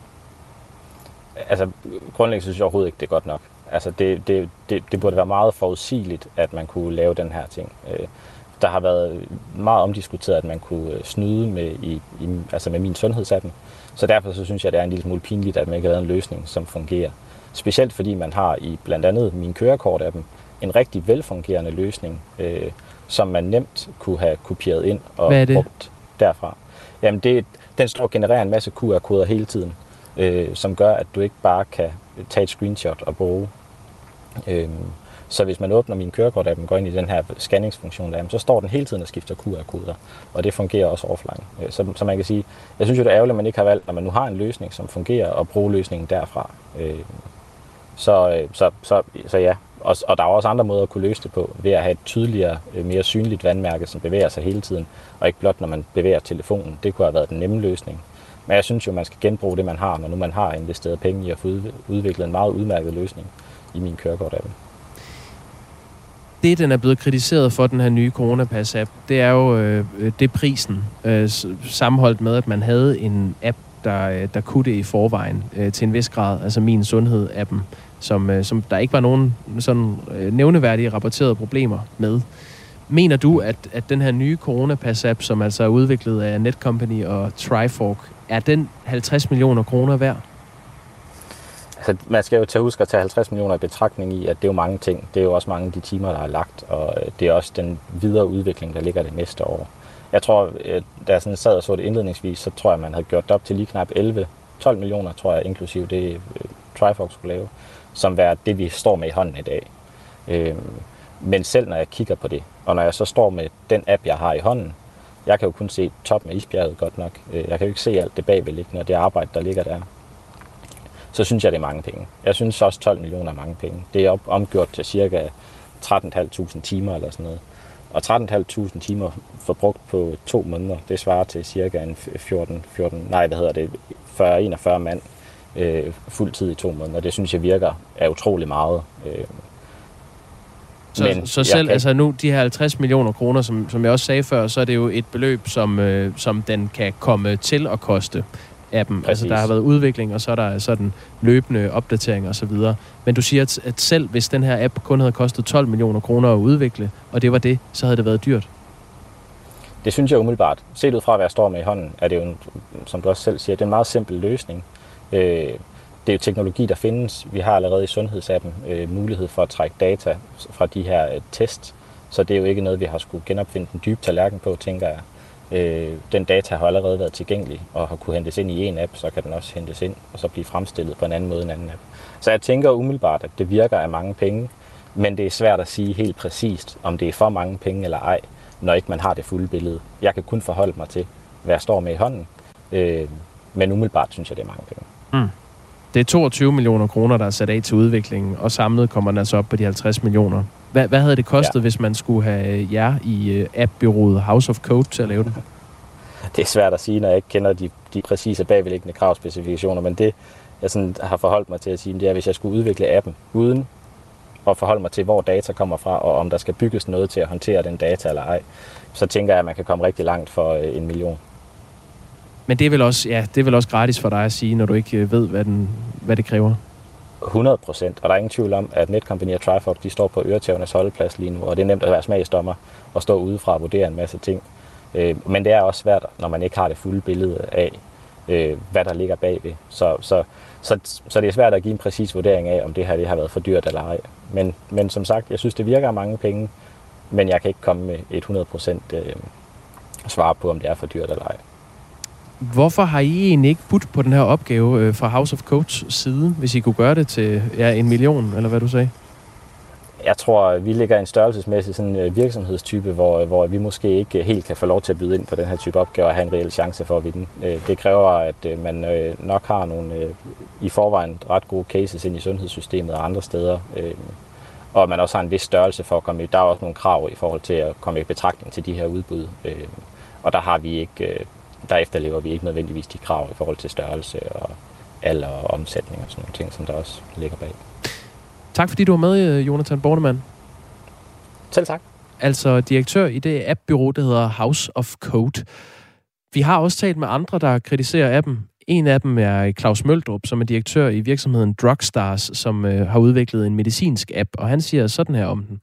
Altså, grundlæggende synes jeg overhovedet ikke, det er godt nok. Altså, det, det, det, det burde være meget forudsigeligt, at man kunne lave den her ting. Øh, der har været meget omdiskuteret, at man kunne øh, snyde med, i, i, altså med min sundhedsappen. Så derfor så synes jeg, det er en lille smule pinligt, at man ikke har lavet en løsning, som fungerer. Specielt fordi man har i blandt andet min kørekort-appen en rigtig velfungerende løsning, øh, som man nemt kunne have kopieret ind og brugt derfra. Jamen det, den står og genererer en masse QR-koder hele tiden, øh, som gør, at du ikke bare kan tage et screenshot og bruge. Øh, så hvis man åbner min kørekort-app og går ind i den her scanningsfunktion, der, så står den hele tiden og skifter QR-koder, og det fungerer også offline. Øh, så, så man kan sige, jeg synes jo, det er ærgerligt, at man ikke har valgt, når man nu har en løsning, som fungerer, og bruge løsningen derfra. Øh, så, øh, så, så, så ja, og, og der er også andre måder at kunne løse det på, ved at have et tydeligere, øh, mere synligt vandmærke, som bevæger sig hele tiden, og ikke blot når man bevæger telefonen. Det kunne have været den nemme løsning. Men jeg synes jo, man skal genbruge det, man har, når nu man har investeret penge i at få udviklet en meget udmærket løsning i min kørekort-app. Det, den er blevet kritiseret for, den her nye coronapass-app, det er jo øh, øh det prisen, øh, sammenholdt med, at man havde en app, der, øh, der kunne det i forvejen øh, til en vis grad, altså Min Sundhed-appen, som, øh, som der ikke var nogen sådan øh, nævneværdige rapporterede problemer med. Mener du, at, at den her nye coronapass-app, som altså er udviklet af Netcompany og Trifork, er den 50 millioner kroner værd? Altså, man skal jo til at huske at tage 50 millioner i betragtning i, at det er jo mange ting. Det er jo også mange af de timer, der er lagt, og øh, det er også den videre udvikling, der ligger det næste år. Jeg tror, øh, da jeg sådan sad og så det indledningsvis, så tror jeg, man havde gjort det op til lige knap 11, 12 millioner, tror jeg, inklusive det øh, Trifork skulle lave, som være det, vi står med i hånden i dag. Øhm, men selv når jeg kigger på det, og når jeg så står med den app, jeg har i hånden, jeg kan jo kun se toppen af isbjerget godt nok. Øh, jeg kan jo ikke se alt det bagvedliggende og det arbejde, der ligger der så synes jeg, det er mange penge. Jeg synes også, 12 millioner er mange penge. Det er omgjort til cirka 13.500 timer eller sådan noget. Og 13.500 timer forbrugt på to måneder, det svarer til cirka en 14, 14 nej, hvad hedder det, 40-41 mand øh, fuld tid i to måneder. Det synes jeg virker er utrolig meget. Øh, så, Men så selv, kan... altså nu, de her 50 millioner kroner, som, som jeg også sagde før, så er det jo et beløb, som, øh, som den kan komme til at koste appen. Præcis. Altså, der har været udvikling, og så er der sådan løbende opdateringer osv. Men du siger, at, at selv hvis den her app kun havde kostet 12 millioner kroner at udvikle, og det var det, så havde det været dyrt. Det synes jeg umiddelbart. Set ud fra, hvad jeg står med i hånden, er det jo, en, som du også selv siger, det er en meget simpel løsning. Øh, det er jo teknologi, der findes. Vi har allerede i sundhedsappen øh, mulighed for at trække data fra de her øh, test, så det er jo ikke noget, vi har skulle genopfinde den dybe tallerken på, tænker jeg. Øh, den data har allerede været tilgængelig og har kunne hentes ind i en app, så kan den også hentes ind og så blive fremstillet på en anden måde i en anden app. Så jeg tænker umiddelbart, at det virker af mange penge, men det er svært at sige helt præcist, om det er for mange penge eller ej, når ikke man har det fulde billede. Jeg kan kun forholde mig til, hvad jeg står med i hånden, øh, men umiddelbart synes jeg, det er mange penge. Mm. Det er 22 millioner kroner, der er sat af til udviklingen, og samlet kommer den altså op på de 50 millioner. Hvad, hvad havde det kostet, ja. hvis man skulle have jer i uh, appbyrået House of Code til at lave den? Det er svært at sige, når jeg ikke kender de, de præcise bagvedliggende kravspecifikationer, men det, jeg sådan har forholdt mig til at sige, det er, hvis jeg skulle udvikle appen uden at forholde mig til, hvor data kommer fra, og om der skal bygges noget til at håndtere den data eller ej, så tænker jeg, at man kan komme rigtig langt for øh, en million. Men det er vel også, ja, det er vel også gratis for dig at sige, når du ikke øh, ved, hvad, den, hvad det kræver? 100 procent, og der er ingen tvivl om, at Netcompany og Trifork, de står på øretævernes holdeplads lige nu, og det er nemt at være smagsdommer og stå udefra og vurdere en masse ting. Øh, men det er også svært, når man ikke har det fulde billede af, øh, hvad der ligger bagved. Så, så, så, så det er svært at give en præcis vurdering af, om det her det har været for dyrt eller ej. Men, men som sagt, jeg synes, det virker af mange penge, men jeg kan ikke komme med et 100% øh, svar på, om det er for dyrt eller ej. Hvorfor har I egentlig ikke budt på den her opgave øh, fra House of Coach side, hvis I kunne gøre det til ja, en million, eller hvad du sagde? Jeg tror, vi ligger i en størrelsesmæssig sådan, øh, virksomhedstype, hvor, øh, hvor vi måske ikke helt kan få lov til at byde ind på den her type opgave og have en reel chance for at vinde. Øh, det kræver, at man nok har nogle i forvejen ret gode cases ind i sundhedssystemet og andre steder, og man også har en vis størrelse for at komme i. Der er også nogle krav i forhold til at komme i betragtning til de her udbud, og der har vi ikke der efterlever vi ikke nødvendigvis de krav i forhold til størrelse og alder og omsætning og sådan nogle ting, som der også ligger bag. Tak fordi du var med, øh, Jonathan Bornemann. Selv tak. Altså direktør i det appbyrå, der hedder House of Code. Vi har også talt med andre, der kritiserer appen. En af dem er Claus Møldrup, som er direktør i virksomheden Drugstars, som øh, har udviklet en medicinsk app, og han siger sådan her om den.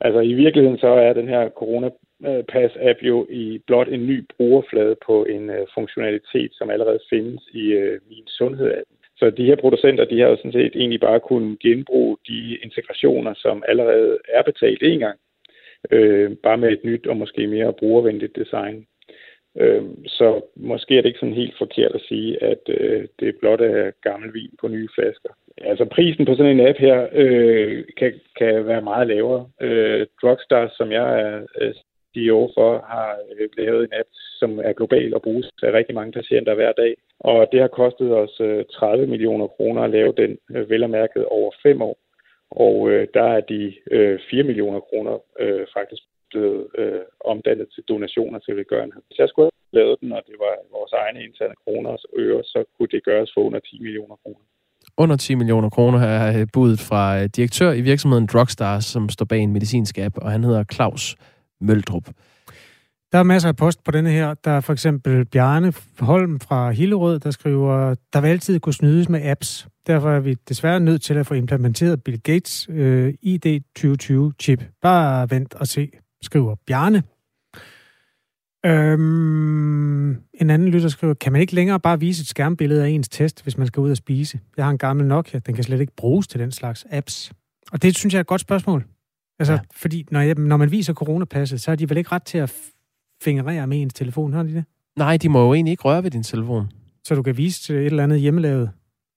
Altså i virkeligheden så er den her corona Øh, Pass-app jo i blot en ny brugerflade på en øh, funktionalitet, som allerede findes i øh, min sundhed-app. Så de her producenter, de har jo sådan set egentlig bare kunnet genbruge de integrationer, som allerede er betalt en gang, øh, bare med et nyt og måske mere brugervenligt design. Øh, så måske er det ikke sådan helt forkert at sige, at øh, det blot er gammel vin på nye flasker. Altså prisen på sådan en app her øh, kan, kan være meget lavere. Øh, Drugstars, som jeg er øh, CEO overfor har lavet en app, som er global og bruges af rigtig mange patienter hver dag. Og det har kostet os øh, 30 millioner kroner at lave den, øh, velermærket over fem år. Og øh, der er de øh, 4 millioner kroner øh, faktisk blevet øh, omdannet til donationer til velgørende. Hvis jeg skulle have lavet den, og det var vores egne interne kroner og øre, så kunne det gøres for under 10 millioner kroner. Under 10 millioner kroner er budet fra øh, direktør i virksomheden Drugstars, som står bag en medicinsk app, og han hedder Claus Møldrup. Der er masser af post på denne her. Der er for eksempel Bjarne Holm fra Hillerød, der skriver, der vil altid kunne snydes med apps. Derfor er vi desværre nødt til at få implementeret Bill Gates øh, ID 2020-chip. Bare vent og se, skriver Bjarne. Øhm, en anden lytter skriver, kan man ikke længere bare vise et skærmbillede af ens test, hvis man skal ud og spise? Jeg har en gammel Nokia, den kan slet ikke bruges til den slags apps. Og det synes jeg er et godt spørgsmål. Altså, ja. fordi når, jeg, når man viser coronapasset, så har de vel ikke ret til at fingerere med ens telefon, har de det? Nej, de må jo egentlig ikke røre ved din telefon. Så du kan vise til et eller andet hjemmelavet,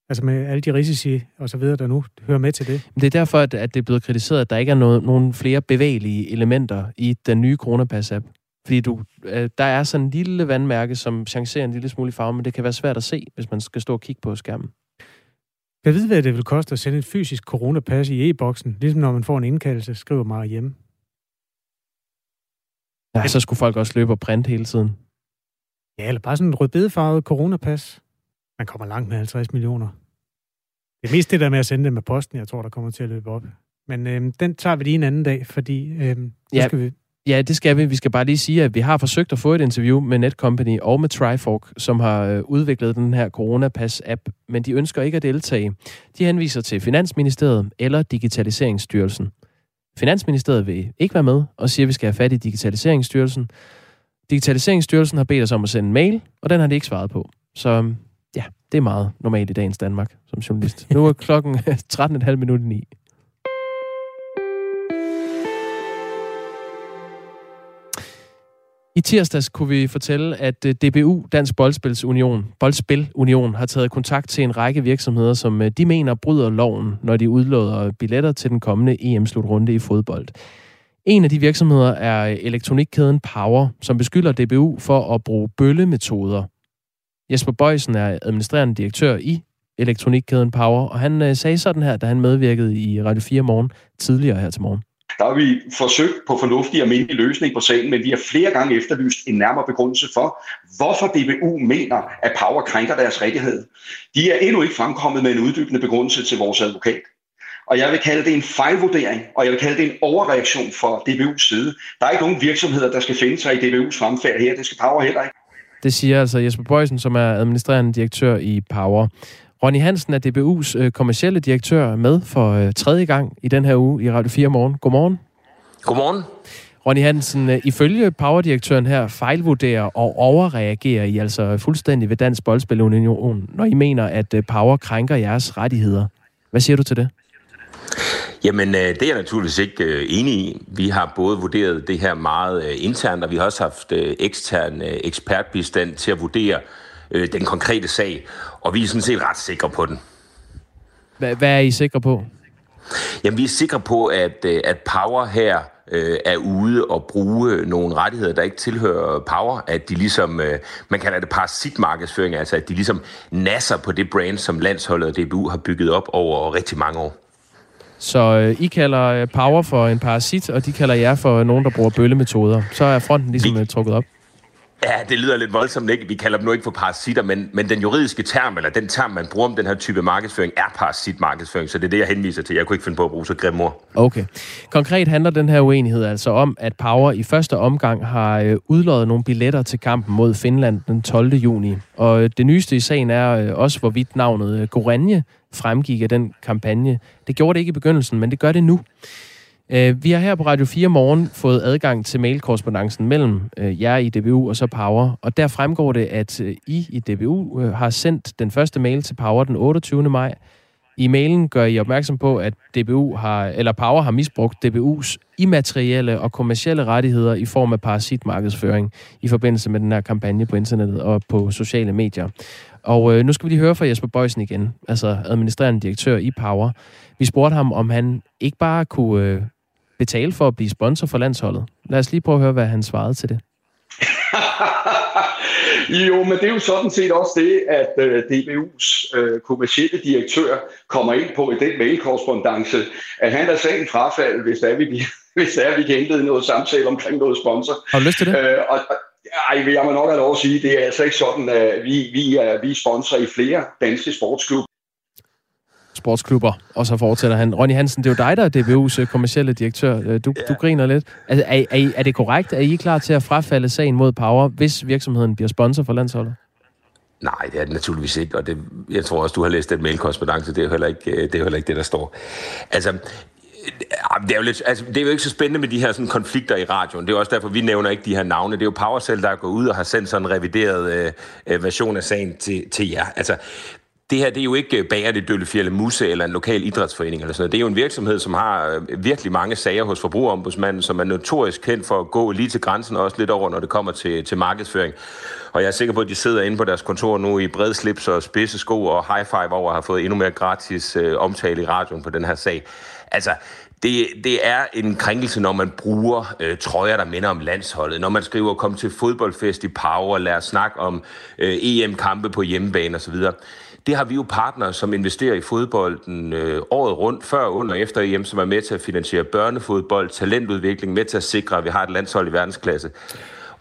altså med alle de risici og så videre, der nu hører med til det. Det er derfor, at, at det er blevet kritiseret, at der ikke er noget, nogen flere bevægelige elementer i den nye coronapass-app. Fordi du, øh, der er sådan en lille vandmærke, som chancerer en lille smule i farve, men det kan være svært at se, hvis man skal stå og kigge på skærmen. Jeg ved, hvad det vil koste at sende et fysisk coronapas i e-boksen, ligesom når man får en indkaldelse, skriver meget hjemme. Ja, så skulle folk også løbe og printe hele tiden. Ja, eller bare sådan en rødbedefarvet coronapas. Man kommer langt med 50 millioner. Det er mest det der med at sende det med posten, jeg tror, der kommer til at løbe op. Men øhm, den tager vi lige en anden dag, fordi øhm, ja, skal vi... Ja, det skal vi. Vi skal bare lige sige, at vi har forsøgt at få et interview med Netcompany og med Trifork, som har øh, udviklet den her Coronapass-app, men de ønsker ikke at deltage. De henviser til Finansministeriet eller Digitaliseringsstyrelsen. Finansministeriet vil ikke være med og siger, at vi skal have fat i Digitaliseringsstyrelsen. Digitaliseringsstyrelsen har bedt os om at sende en mail, og den har de ikke svaret på. Så ja, det er meget normalt i dagens Danmark som journalist. Nu er klokken [laughs] 13.30 minutter i. I tirsdags kunne vi fortælle, at øh, DBU, Dansk Boldspilsunion, Boldspilunion, har taget kontakt til en række virksomheder, som øh, de mener bryder loven, når de udlåder billetter til den kommende EM-slutrunde i fodbold. En af de virksomheder er øh, elektronikkæden Power, som beskylder DBU for at bruge bøllemetoder. Jesper Bøjsen er administrerende direktør i elektronikkæden Power, og han sagde sådan her, da han medvirkede i Radio 4 morgen tidligere her til morgen. Der har vi forsøgt på fornuftig og almindelig løsning på sagen, men vi har flere gange efterlyst en nærmere begrundelse for, hvorfor DBU mener, at Power krænker deres rettighed. De er endnu ikke fremkommet med en uddybende begrundelse til vores advokat. Og jeg vil kalde det en fejlvurdering, og jeg vil kalde det en overreaktion fra DBU's side. Der er ikke nogen virksomheder, der skal finde sig i DBU's fremfærd her. Det skal Power heller ikke. Det siger altså Jesper Bøjsen, som er administrerende direktør i Power. Ronny Hansen er DBU's øh, kommercielle direktør med for øh, tredje gang i den her uge i Radio 4 Morgen. Godmorgen. Godmorgen. Ronny Hansen, øh, ifølge Power-direktøren her fejlvurderer og overreagerer I altså fuldstændig ved Dansk Boldspilunion, når I mener, at øh, Power krænker jeres rettigheder. Hvad siger du til det? Jamen, det er jeg naturligvis ikke enig i. Vi har både vurderet det her meget internt, og vi har også haft ekstern ekspertbistand til at vurdere øh, den konkrete sag, og vi er sådan set ret sikre på den. Hvad, hvad er I sikre på? Jamen, vi er sikre på, at, øh, at Power her øh, er ude og bruge nogle rettigheder, der ikke tilhører Power, at de ligesom, øh, man kalder det parasitmarkedsføring, altså at de ligesom nasser på det brand, som landsholdet og DBU har bygget op over rigtig mange år. Så øh, I kalder øh, Power for en parasit, og de kalder jer for nogen, der bruger bøllemetoder. Så er fronten ligesom vi, trukket op. Ja, det lyder lidt voldsomt, ikke? Vi kalder dem nu ikke for parasitter, men, men den juridiske term, eller den term, man bruger om den her type markedsføring, er parasitmarkedsføring, så det er det, jeg henviser til. Jeg kunne ikke finde på at bruge så grimme ord. Okay. Konkret handler den her uenighed altså om, at Power i første omgang har øh, udløjet nogle billetter til kampen mod Finland den 12. juni. Og øh, det nyeste i sagen er øh, også, hvorvidt navnet Goranje fremgik af den kampagne. Det gjorde det ikke i begyndelsen, men det gør det nu. Øh, vi har her på Radio 4 Morgen fået adgang til mailkorrespondancen mellem øh, jer i DBU og så Power, og der fremgår det, at øh, I i DBU øh, har sendt den første mail til Power den 28. maj. I mailen gør I opmærksom på, at DBU har, eller Power har misbrugt DBU's immaterielle og kommercielle rettigheder i form af parasitmarkedsføring i forbindelse med den her kampagne på internettet og på sociale medier. Og øh, nu skal vi lige høre fra Jesper Bøjsen igen, altså administrerende direktør i Power. Vi spurgte ham, om han ikke bare kunne øh, betale for at blive sponsor for landsholdet. Lad os lige prøve at høre, hvad han svarede til det. [laughs] Jo, men det er jo sådan set også det, at øh, DBU's øh, kommercielle direktør kommer ind på i den mailkorrespondence, at han er sagen frafald, hvis der er, vi, [laughs] hvis der er, vi kan indlede noget samtale omkring noget sponsor. Har du lyst til det? Øh, og, ej, jeg må nok have lov at sige, det er altså ikke sådan, at vi, vi, er, vi er sponsor i flere danske sportsklubber sportsklubber, og så fortsætter han. Ronny Hansen, det er jo dig, der er DBU's øh, kommercielle direktør. Øh, du, ja. du griner lidt. Altså, er, er, er det korrekt? Er I klar til at frafalde sagen mod Power, hvis virksomheden bliver sponsor for landsholdet? Nej, det er det naturligvis ikke, og det, jeg tror også, du har læst den mailkorrespondance, det er jo heller ikke det, er heller ikke det der står. Altså, det er, jo lidt, altså, det er jo ikke så spændende med de her sådan, konflikter i radioen. Det er også derfor, vi nævner ikke de her navne. Det er jo PowerCell, der er gået ud og har sendt sådan en revideret øh, version af sagen til, til jer. Altså, det her det er jo ikke øh, Bager det Døllefjælde Muse eller en lokal idrætsforening eller sådan noget. Det er jo en virksomhed, som har øh, virkelig mange sager hos forbrugerombudsmanden, som er notorisk kendt for at gå lige til grænsen og også lidt over, når det kommer til, til markedsføring. Og jeg er sikker på, at de sidder inde på deres kontor nu i bred slips og spidse sko og high five over at have fået endnu mere gratis øh, omtale i radioen på den her sag. Altså, det, det er en krænkelse, når man bruger øh, trøjer, der minder om landsholdet. Når man skriver, kom til fodboldfest i Power, lad os snakke om øh, EM-kampe på hjemmebane osv., det har vi jo partnere, som investerer i fodbolden øh, året rundt, før, under og efter EM, som er med til at finansiere børnefodbold, talentudvikling, med til at sikre, at vi har et landshold i verdensklasse.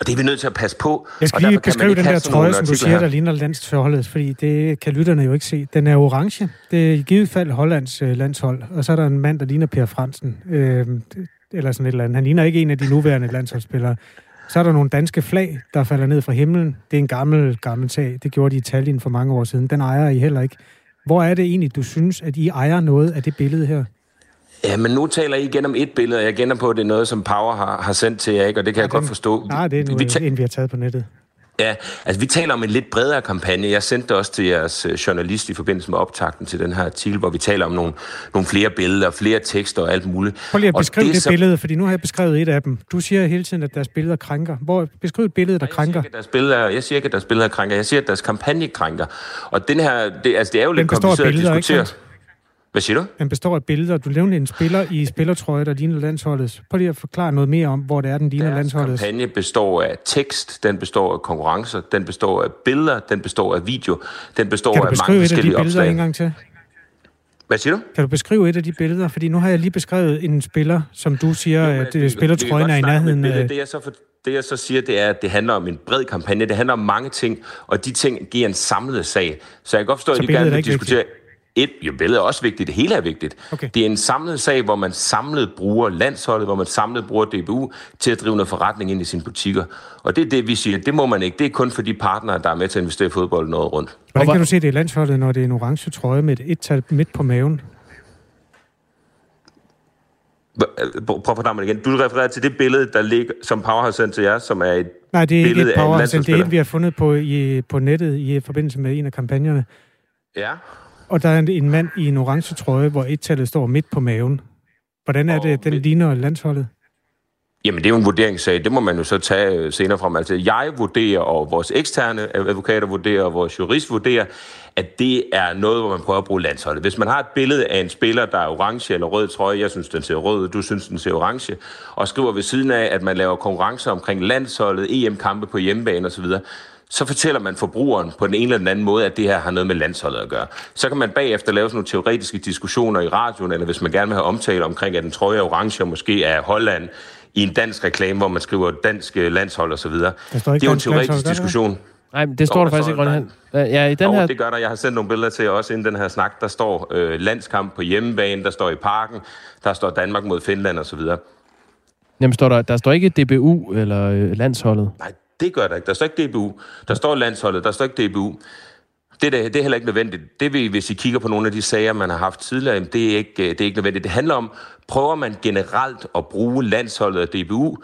Og det er vi nødt til at passe på. Jeg skal lige beskrive den der trøje, som du siger, her. der ligner landsholdet, fordi det kan lytterne jo ikke se. Den er orange. Det er i givet fald Hollands øh, landshold. Og så er der en mand, der ligner Per Fransen. Øh, eller sådan et eller andet. Han ligner ikke en af de nuværende landsholdsspillere. Så er der nogle danske flag, der falder ned fra himlen. Det er en gammel, gammel sag. Det gjorde de i Tallinn for mange år siden. Den ejer I heller ikke. Hvor er det egentlig, du synes, at I ejer noget af det billede her? Ja, men nu taler I igen om et billede, og jeg gænder på, at det er noget, som Power har, har sendt til jer, ikke? og det kan ja, jeg den, godt forstå. Nej, det er nu, vi ta- en, vi har taget på nettet. Ja, altså vi taler om en lidt bredere kampagne. Jeg sendte det også til jeres øh, journalist i forbindelse med optakten til den her artikel, hvor vi taler om nogle, nogle flere billeder, flere tekster og alt muligt. Prøv lige at beskrive det, det så... billede, fordi nu har jeg beskrevet et af dem. Du siger hele tiden, at deres billeder krænker. Hvor beskriv et billede, der jeg krænker. Siger ikke, deres billeder, jeg siger ikke, at deres billeder krænker. Jeg siger, at deres kampagne krænker. Og den her, det, altså, det er jo lidt kompliceret at diskutere. Ikke? Hvad siger du? Den består af billeder. Du nævnte en spiller i spillertrøje, der ligner landsholdets. Prøv lige at forklare noget mere om, hvor det er, den ligner Deres landsholdets. kampagne består af tekst, den består af konkurrencer, den består af billeder, den består af video, den består af mange forskellige opslag. Kan du beskrive et af de billeder en gang til? Hvad siger du? Kan du beskrive et af de billeder? Fordi nu har jeg lige beskrevet en spiller, som du siger, jo, at det, spillertrøjen er i nærheden. Det, det, jeg så for, det jeg så siger, det er, at det handler om en bred kampagne. Det handler om mange ting, og de ting giver en samlet sag. Så jeg kan godt forstå, at de gerne vil diskutere... Vigtigt et, jo, billedet er også vigtigt, det hele er vigtigt. Okay. Det er en samlet sag, hvor man samlet bruger landsholdet, hvor man samlet bruger DBU til at drive noget forretning ind i sine butikker. Og det er det, vi siger, det må man ikke. Det er kun for de partnere, der er med til at investere i fodbold noget rundt. Hvordan kan du se det i landsholdet, når det er en orange trøje med et et-tal midt på maven? Prøv at mig igen. Du refererer til det billede, der ligger, som Power har sendt til jer, som er et Nej, det er ikke et Power har sendt. Det er et, vi har fundet på, i, på nettet i forbindelse med en af kampagnerne. Ja. Og der er en mand i en orange trøje, hvor et-tallet står midt på maven. Hvordan er det, den ligner landsholdet? Jamen, det er jo en vurderingssag. Det må man jo så tage øh, senere frem. Altså, jeg vurderer, og vores eksterne advokater vurderer, og vores jurist vurderer, at det er noget, hvor man prøver at bruge landsholdet. Hvis man har et billede af en spiller, der er orange eller rød trøje, jeg synes, den ser rød, du synes, den ser orange, og skriver ved siden af, at man laver konkurrencer omkring landsholdet, EM-kampe på hjemmebane osv., så fortæller man forbrugeren på den ene eller den anden måde, at det her har noget med landsholdet at gøre. Så kan man bagefter lave sådan nogle teoretiske diskussioner i radioen, eller hvis man gerne vil have omtale omkring, at den trøje er orange og måske er Holland i en dansk reklame, hvor man skriver dansk øh, landshold osv. Det er jo en teoretisk diskussion. Nej, men det står der faktisk ikke, Ronny. Ja, i den her... det gør der. Jeg har sendt nogle billeder til også inden den her snak. Der står øh, landskamp på hjemmebane, der står i parken, der står Danmark mod Finland osv. Jamen, står der, der står ikke DBU eller øh, landsholdet? Nej, det gør der ikke. Der står ikke DBU. Der står landsholdet, der står ikke DBU. Det, det, det er heller ikke nødvendigt. Det vil, hvis I kigger på nogle af de sager, man har haft tidligere, det er ikke, det er ikke nødvendigt. Det handler om, prøver man generelt at bruge landsholdet og DBU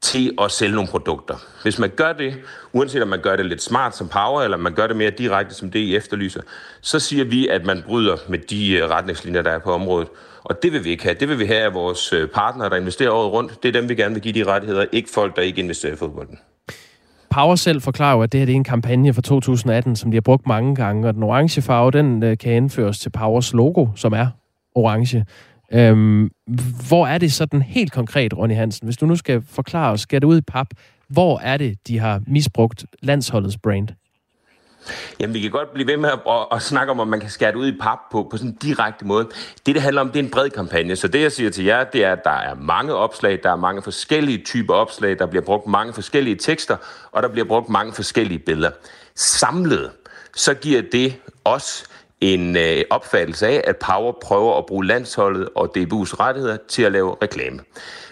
til at sælge nogle produkter. Hvis man gør det, uanset om man gør det lidt smart som power, eller man gør det mere direkte som det, I efterlyser, så siger vi, at man bryder med de øh, retningslinjer, der er på området. Og det vil vi ikke have. Det vil vi have af vores øh, partnere, der investerer året rundt. Det er dem, vi gerne vil give de rettigheder, ikke folk, der ikke investerer i fodbolden. Power selv forklarer jo, at det her det er en kampagne fra 2018, som de har brugt mange gange, og den orange farve, den øh, kan indføres til Powers logo, som er orange. Øhm, hvor er det sådan helt konkret, Ronny Hansen, hvis du nu skal forklare os, skal det ud i pap, Hvor er det, de har misbrugt landsholdets brand? Jamen, vi kan godt blive ved med at, at, at snakke om, om man kan skære det ud i pap på, på sådan en direkte måde. Det, det handler om, det er en bred kampagne. Så det, jeg siger til jer, det er, at der er mange opslag, der er mange forskellige typer opslag, der bliver brugt mange forskellige tekster, og der bliver brugt mange forskellige billeder. Samlet, så giver det os en øh, opfattelse af, at Power prøver at bruge landsholdet og DBU's rettigheder til at lave reklame.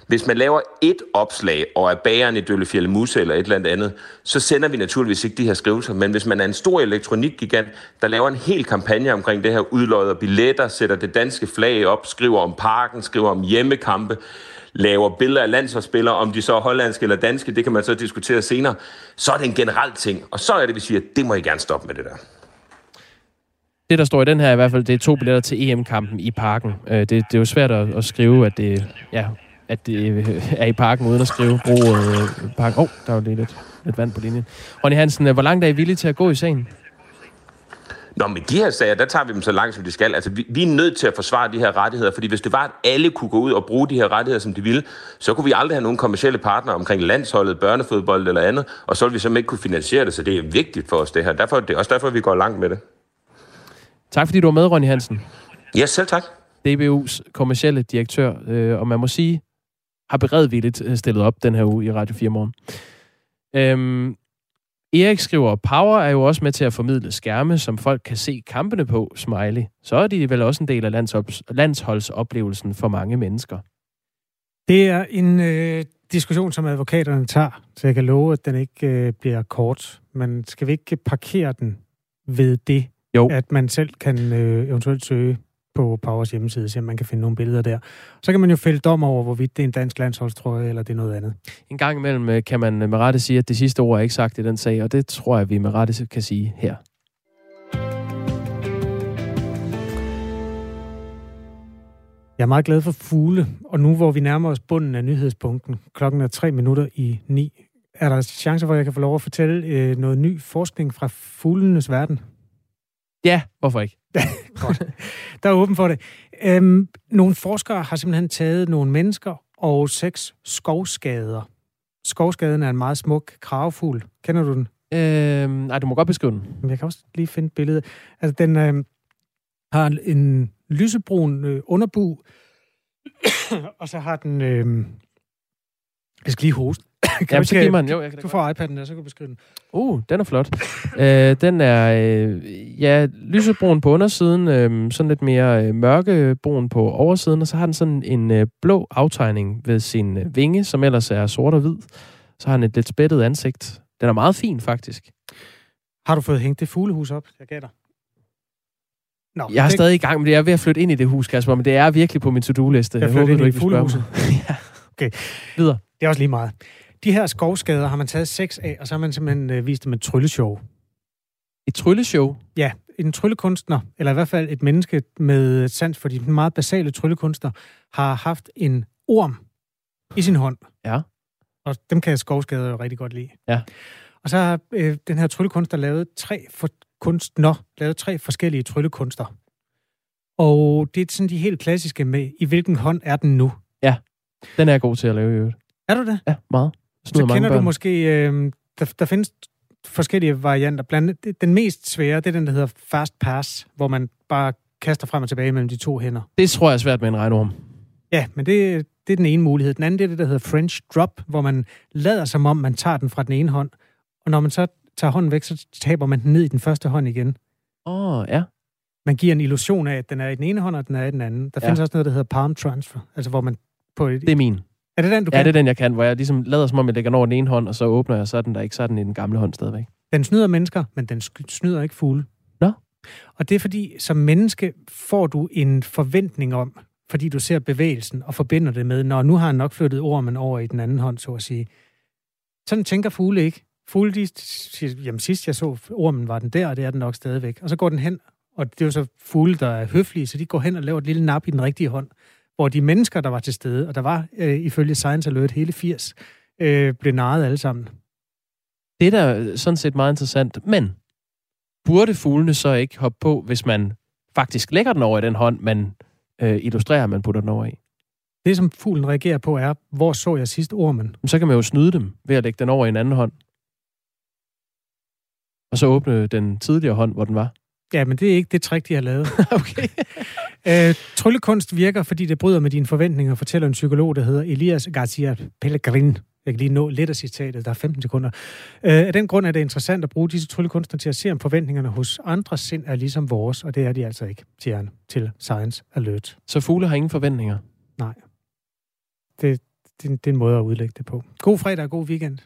Hvis man laver et opslag og er bageren i Døllefjælde Muse eller et eller andet, så sender vi naturligvis ikke de her skrivelser. Men hvis man er en stor elektronikgigant, der laver en hel kampagne omkring det her, udlodder billetter, sætter det danske flag op, skriver om parken, skriver om hjemmekampe, laver billeder af landsholdsspillere, om de så er hollandske eller danske, det kan man så diskutere senere, så er det en generel ting. Og så er det, vi siger, det må I gerne stoppe med det der. Det, der står i den her i hvert fald, det er to billetter til EM-kampen i parken. Øh, det, det er jo svært at, at skrive, at det, ja, at det øh, er i parken, uden at skrive brug øh, parken. Åh, oh, der var lige lidt, lidt vand på linjen. Ronny Hansen, øh, hvor langt er I villige til at gå i sagen? Nå, men de her sager, der tager vi dem så langt, som de skal. Altså, vi, vi er nødt til at forsvare de her rettigheder, fordi hvis det var, at alle kunne gå ud og bruge de her rettigheder, som de ville, så kunne vi aldrig have nogen kommersielle partnere omkring landsholdet, børnefodbold eller andet, og så ville vi simpelthen ikke kunne finansiere det, så det er vigtigt for os, det her. Derfor, det er også derfor, vi går langt med det. Tak fordi du var med, Ronny Hansen. Ja, selv tak. DBU's kommercielle direktør, øh, og man må sige, har beredvilligt øh, stillet op den her uge i Radio 4 Morgen. Øhm, Erik skriver, Power er jo også med til at formidle skærme, som folk kan se kampene på, smiley. Så er de vel også en del af landsholds- landsholdsoplevelsen for mange mennesker. Det er en øh, diskussion, som advokaterne tager, så jeg kan love, at den ikke øh, bliver kort. Men skal vi ikke parkere den ved det, jo. at man selv kan øh, eventuelt søge på Powers hjemmeside, så man kan finde nogle billeder der. Så kan man jo fælde dom over, hvorvidt det er en dansk landsholdstrøje, eller det er noget andet. En gang imellem øh, kan man med rette sige, at det sidste ord er ikke sagt i den sag, og det tror jeg, vi med rette kan sige her. Jeg er meget glad for fugle, og nu hvor vi nærmer os bunden af nyhedspunkten, klokken er tre minutter i ni, er der chance for, at jeg kan få lov at fortælle øh, noget ny forskning fra fuglenes verden? Ja, hvorfor ikke? [laughs] Godt. [laughs] Der er åben for det. Øhm, nogle forskere har simpelthen taget nogle mennesker og seks skovskader. Skovskaden er en meget smuk kravfugl. Kender du den? Øhm, nej, du må godt beskrive den. Men jeg kan også lige finde et billede. Altså, den øh, har en lysebrun øh, underbu, [coughs] og så har den... Øh, jeg skal lige hoste. [coughs] Kan Jamen, du så giv mig den. Jo, jeg kan Du får iPad'en der, så kan du beskrive den. Uh, den er flot. [laughs] øh, den er, øh, ja, lysebrun på undersiden, øh, sådan lidt mere øh, mørkebrun på oversiden, og så har den sådan en øh, blå aftegning ved sin øh, vinge, som ellers er sort og hvid. Så har den et lidt spættet ansigt. Den er meget fin, faktisk. Har du fået hængt det fuglehus op? Jeg gætter. Nå, Jeg er det- stadig i gang, men jeg er ved at flytte ind i det hus, Kasper, men det er virkelig på min to-do-liste. Jeg Jeg håber, du ikke vil spørge mig. [laughs] ja. Okay. Videre. Det er også lige meget. De her skovskader har man taget seks af, og så har man simpelthen øh, vist dem et trylleshow. Et trylleshow? Ja, en tryllekunstner, eller i hvert fald et menneske med sans for de meget basale tryllekunstner, har haft en orm i sin hånd. Ja. Og dem kan skovskader jo rigtig godt lide. Ja. Og så har øh, den her tryllekunstner lavet tre for kunstner, lavet tre forskellige tryllekunster. Og det er sådan de helt klassiske med, i hvilken hånd er den nu? Ja, den er jeg god til at lave i øvrigt. Er du det? Ja, meget. Så kender du børn. måske, øh, der, der findes forskellige varianter. Blandt den mest svære, det er den, der hedder fast pass, hvor man bare kaster frem og tilbage mellem de to hænder. Det tror jeg er svært med en regnorm. Ja, men det, det er den ene mulighed. Den anden det er det, der hedder French drop, hvor man lader som om, man tager den fra den ene hånd, og når man så tager hånden væk, så taber man den ned i den første hånd igen. Åh, oh, ja. Man giver en illusion af, at den er i den ene hånd, og den er i den anden. Der Ja. findes også noget, der hedder palm transfer, altså hvor man på et... Det er min. Er det den, du Ja, kan? det er den, jeg kan, hvor jeg ligesom lader som om, jeg lægger den over den ene hånd, og så åbner jeg, så den der ikke, så den i den gamle hånd stadigvæk. Den snyder mennesker, men den snyder ikke fugle. Nå. Og det er fordi, som menneske får du en forventning om, fordi du ser bevægelsen og forbinder det med, når nu har han nok flyttet ormen over i den anden hånd, så at sige. Sådan tænker fugle ikke. Fugle, de siger, jamen sidst jeg så ormen, var den der, og det er den nok stadigvæk. Og så går den hen, og det er jo så fugle, der er høflige, så de går hen og laver et lille nap i den rigtige hånd, hvor de mennesker, der var til stede, og der var øh, ifølge Science Alert hele 80, øh, blev narret alle sammen. Det er da sådan set meget interessant, men burde fuglene så ikke hoppe på, hvis man faktisk lægger den over i den hånd, man øh, illustrerer, man putter den over i? Det, som fuglen reagerer på, er, hvor så jeg sidst ormen? Så kan man jo snyde dem ved at lægge den over i en anden hånd. Og så åbne den tidligere hånd, hvor den var. Ja, men det er ikke det trick, de har lavet. [laughs] [laughs] okay. øh, tryllekunst virker, fordi det bryder med dine forventninger, fortæller en psykolog, der hedder Elias Garcia Pellegrin. Jeg kan lige nå lidt af citatet, der er 15 sekunder. Øh, af den grund er det interessant at bruge disse tryllekunstnere til at se, om forventningerne hos andre sind er ligesom vores, og det er de altså ikke, siger han til Science Alert. Så fugle har ingen forventninger? Nej. Det, det, det er en måde at udlægge det på. God fredag og god weekend.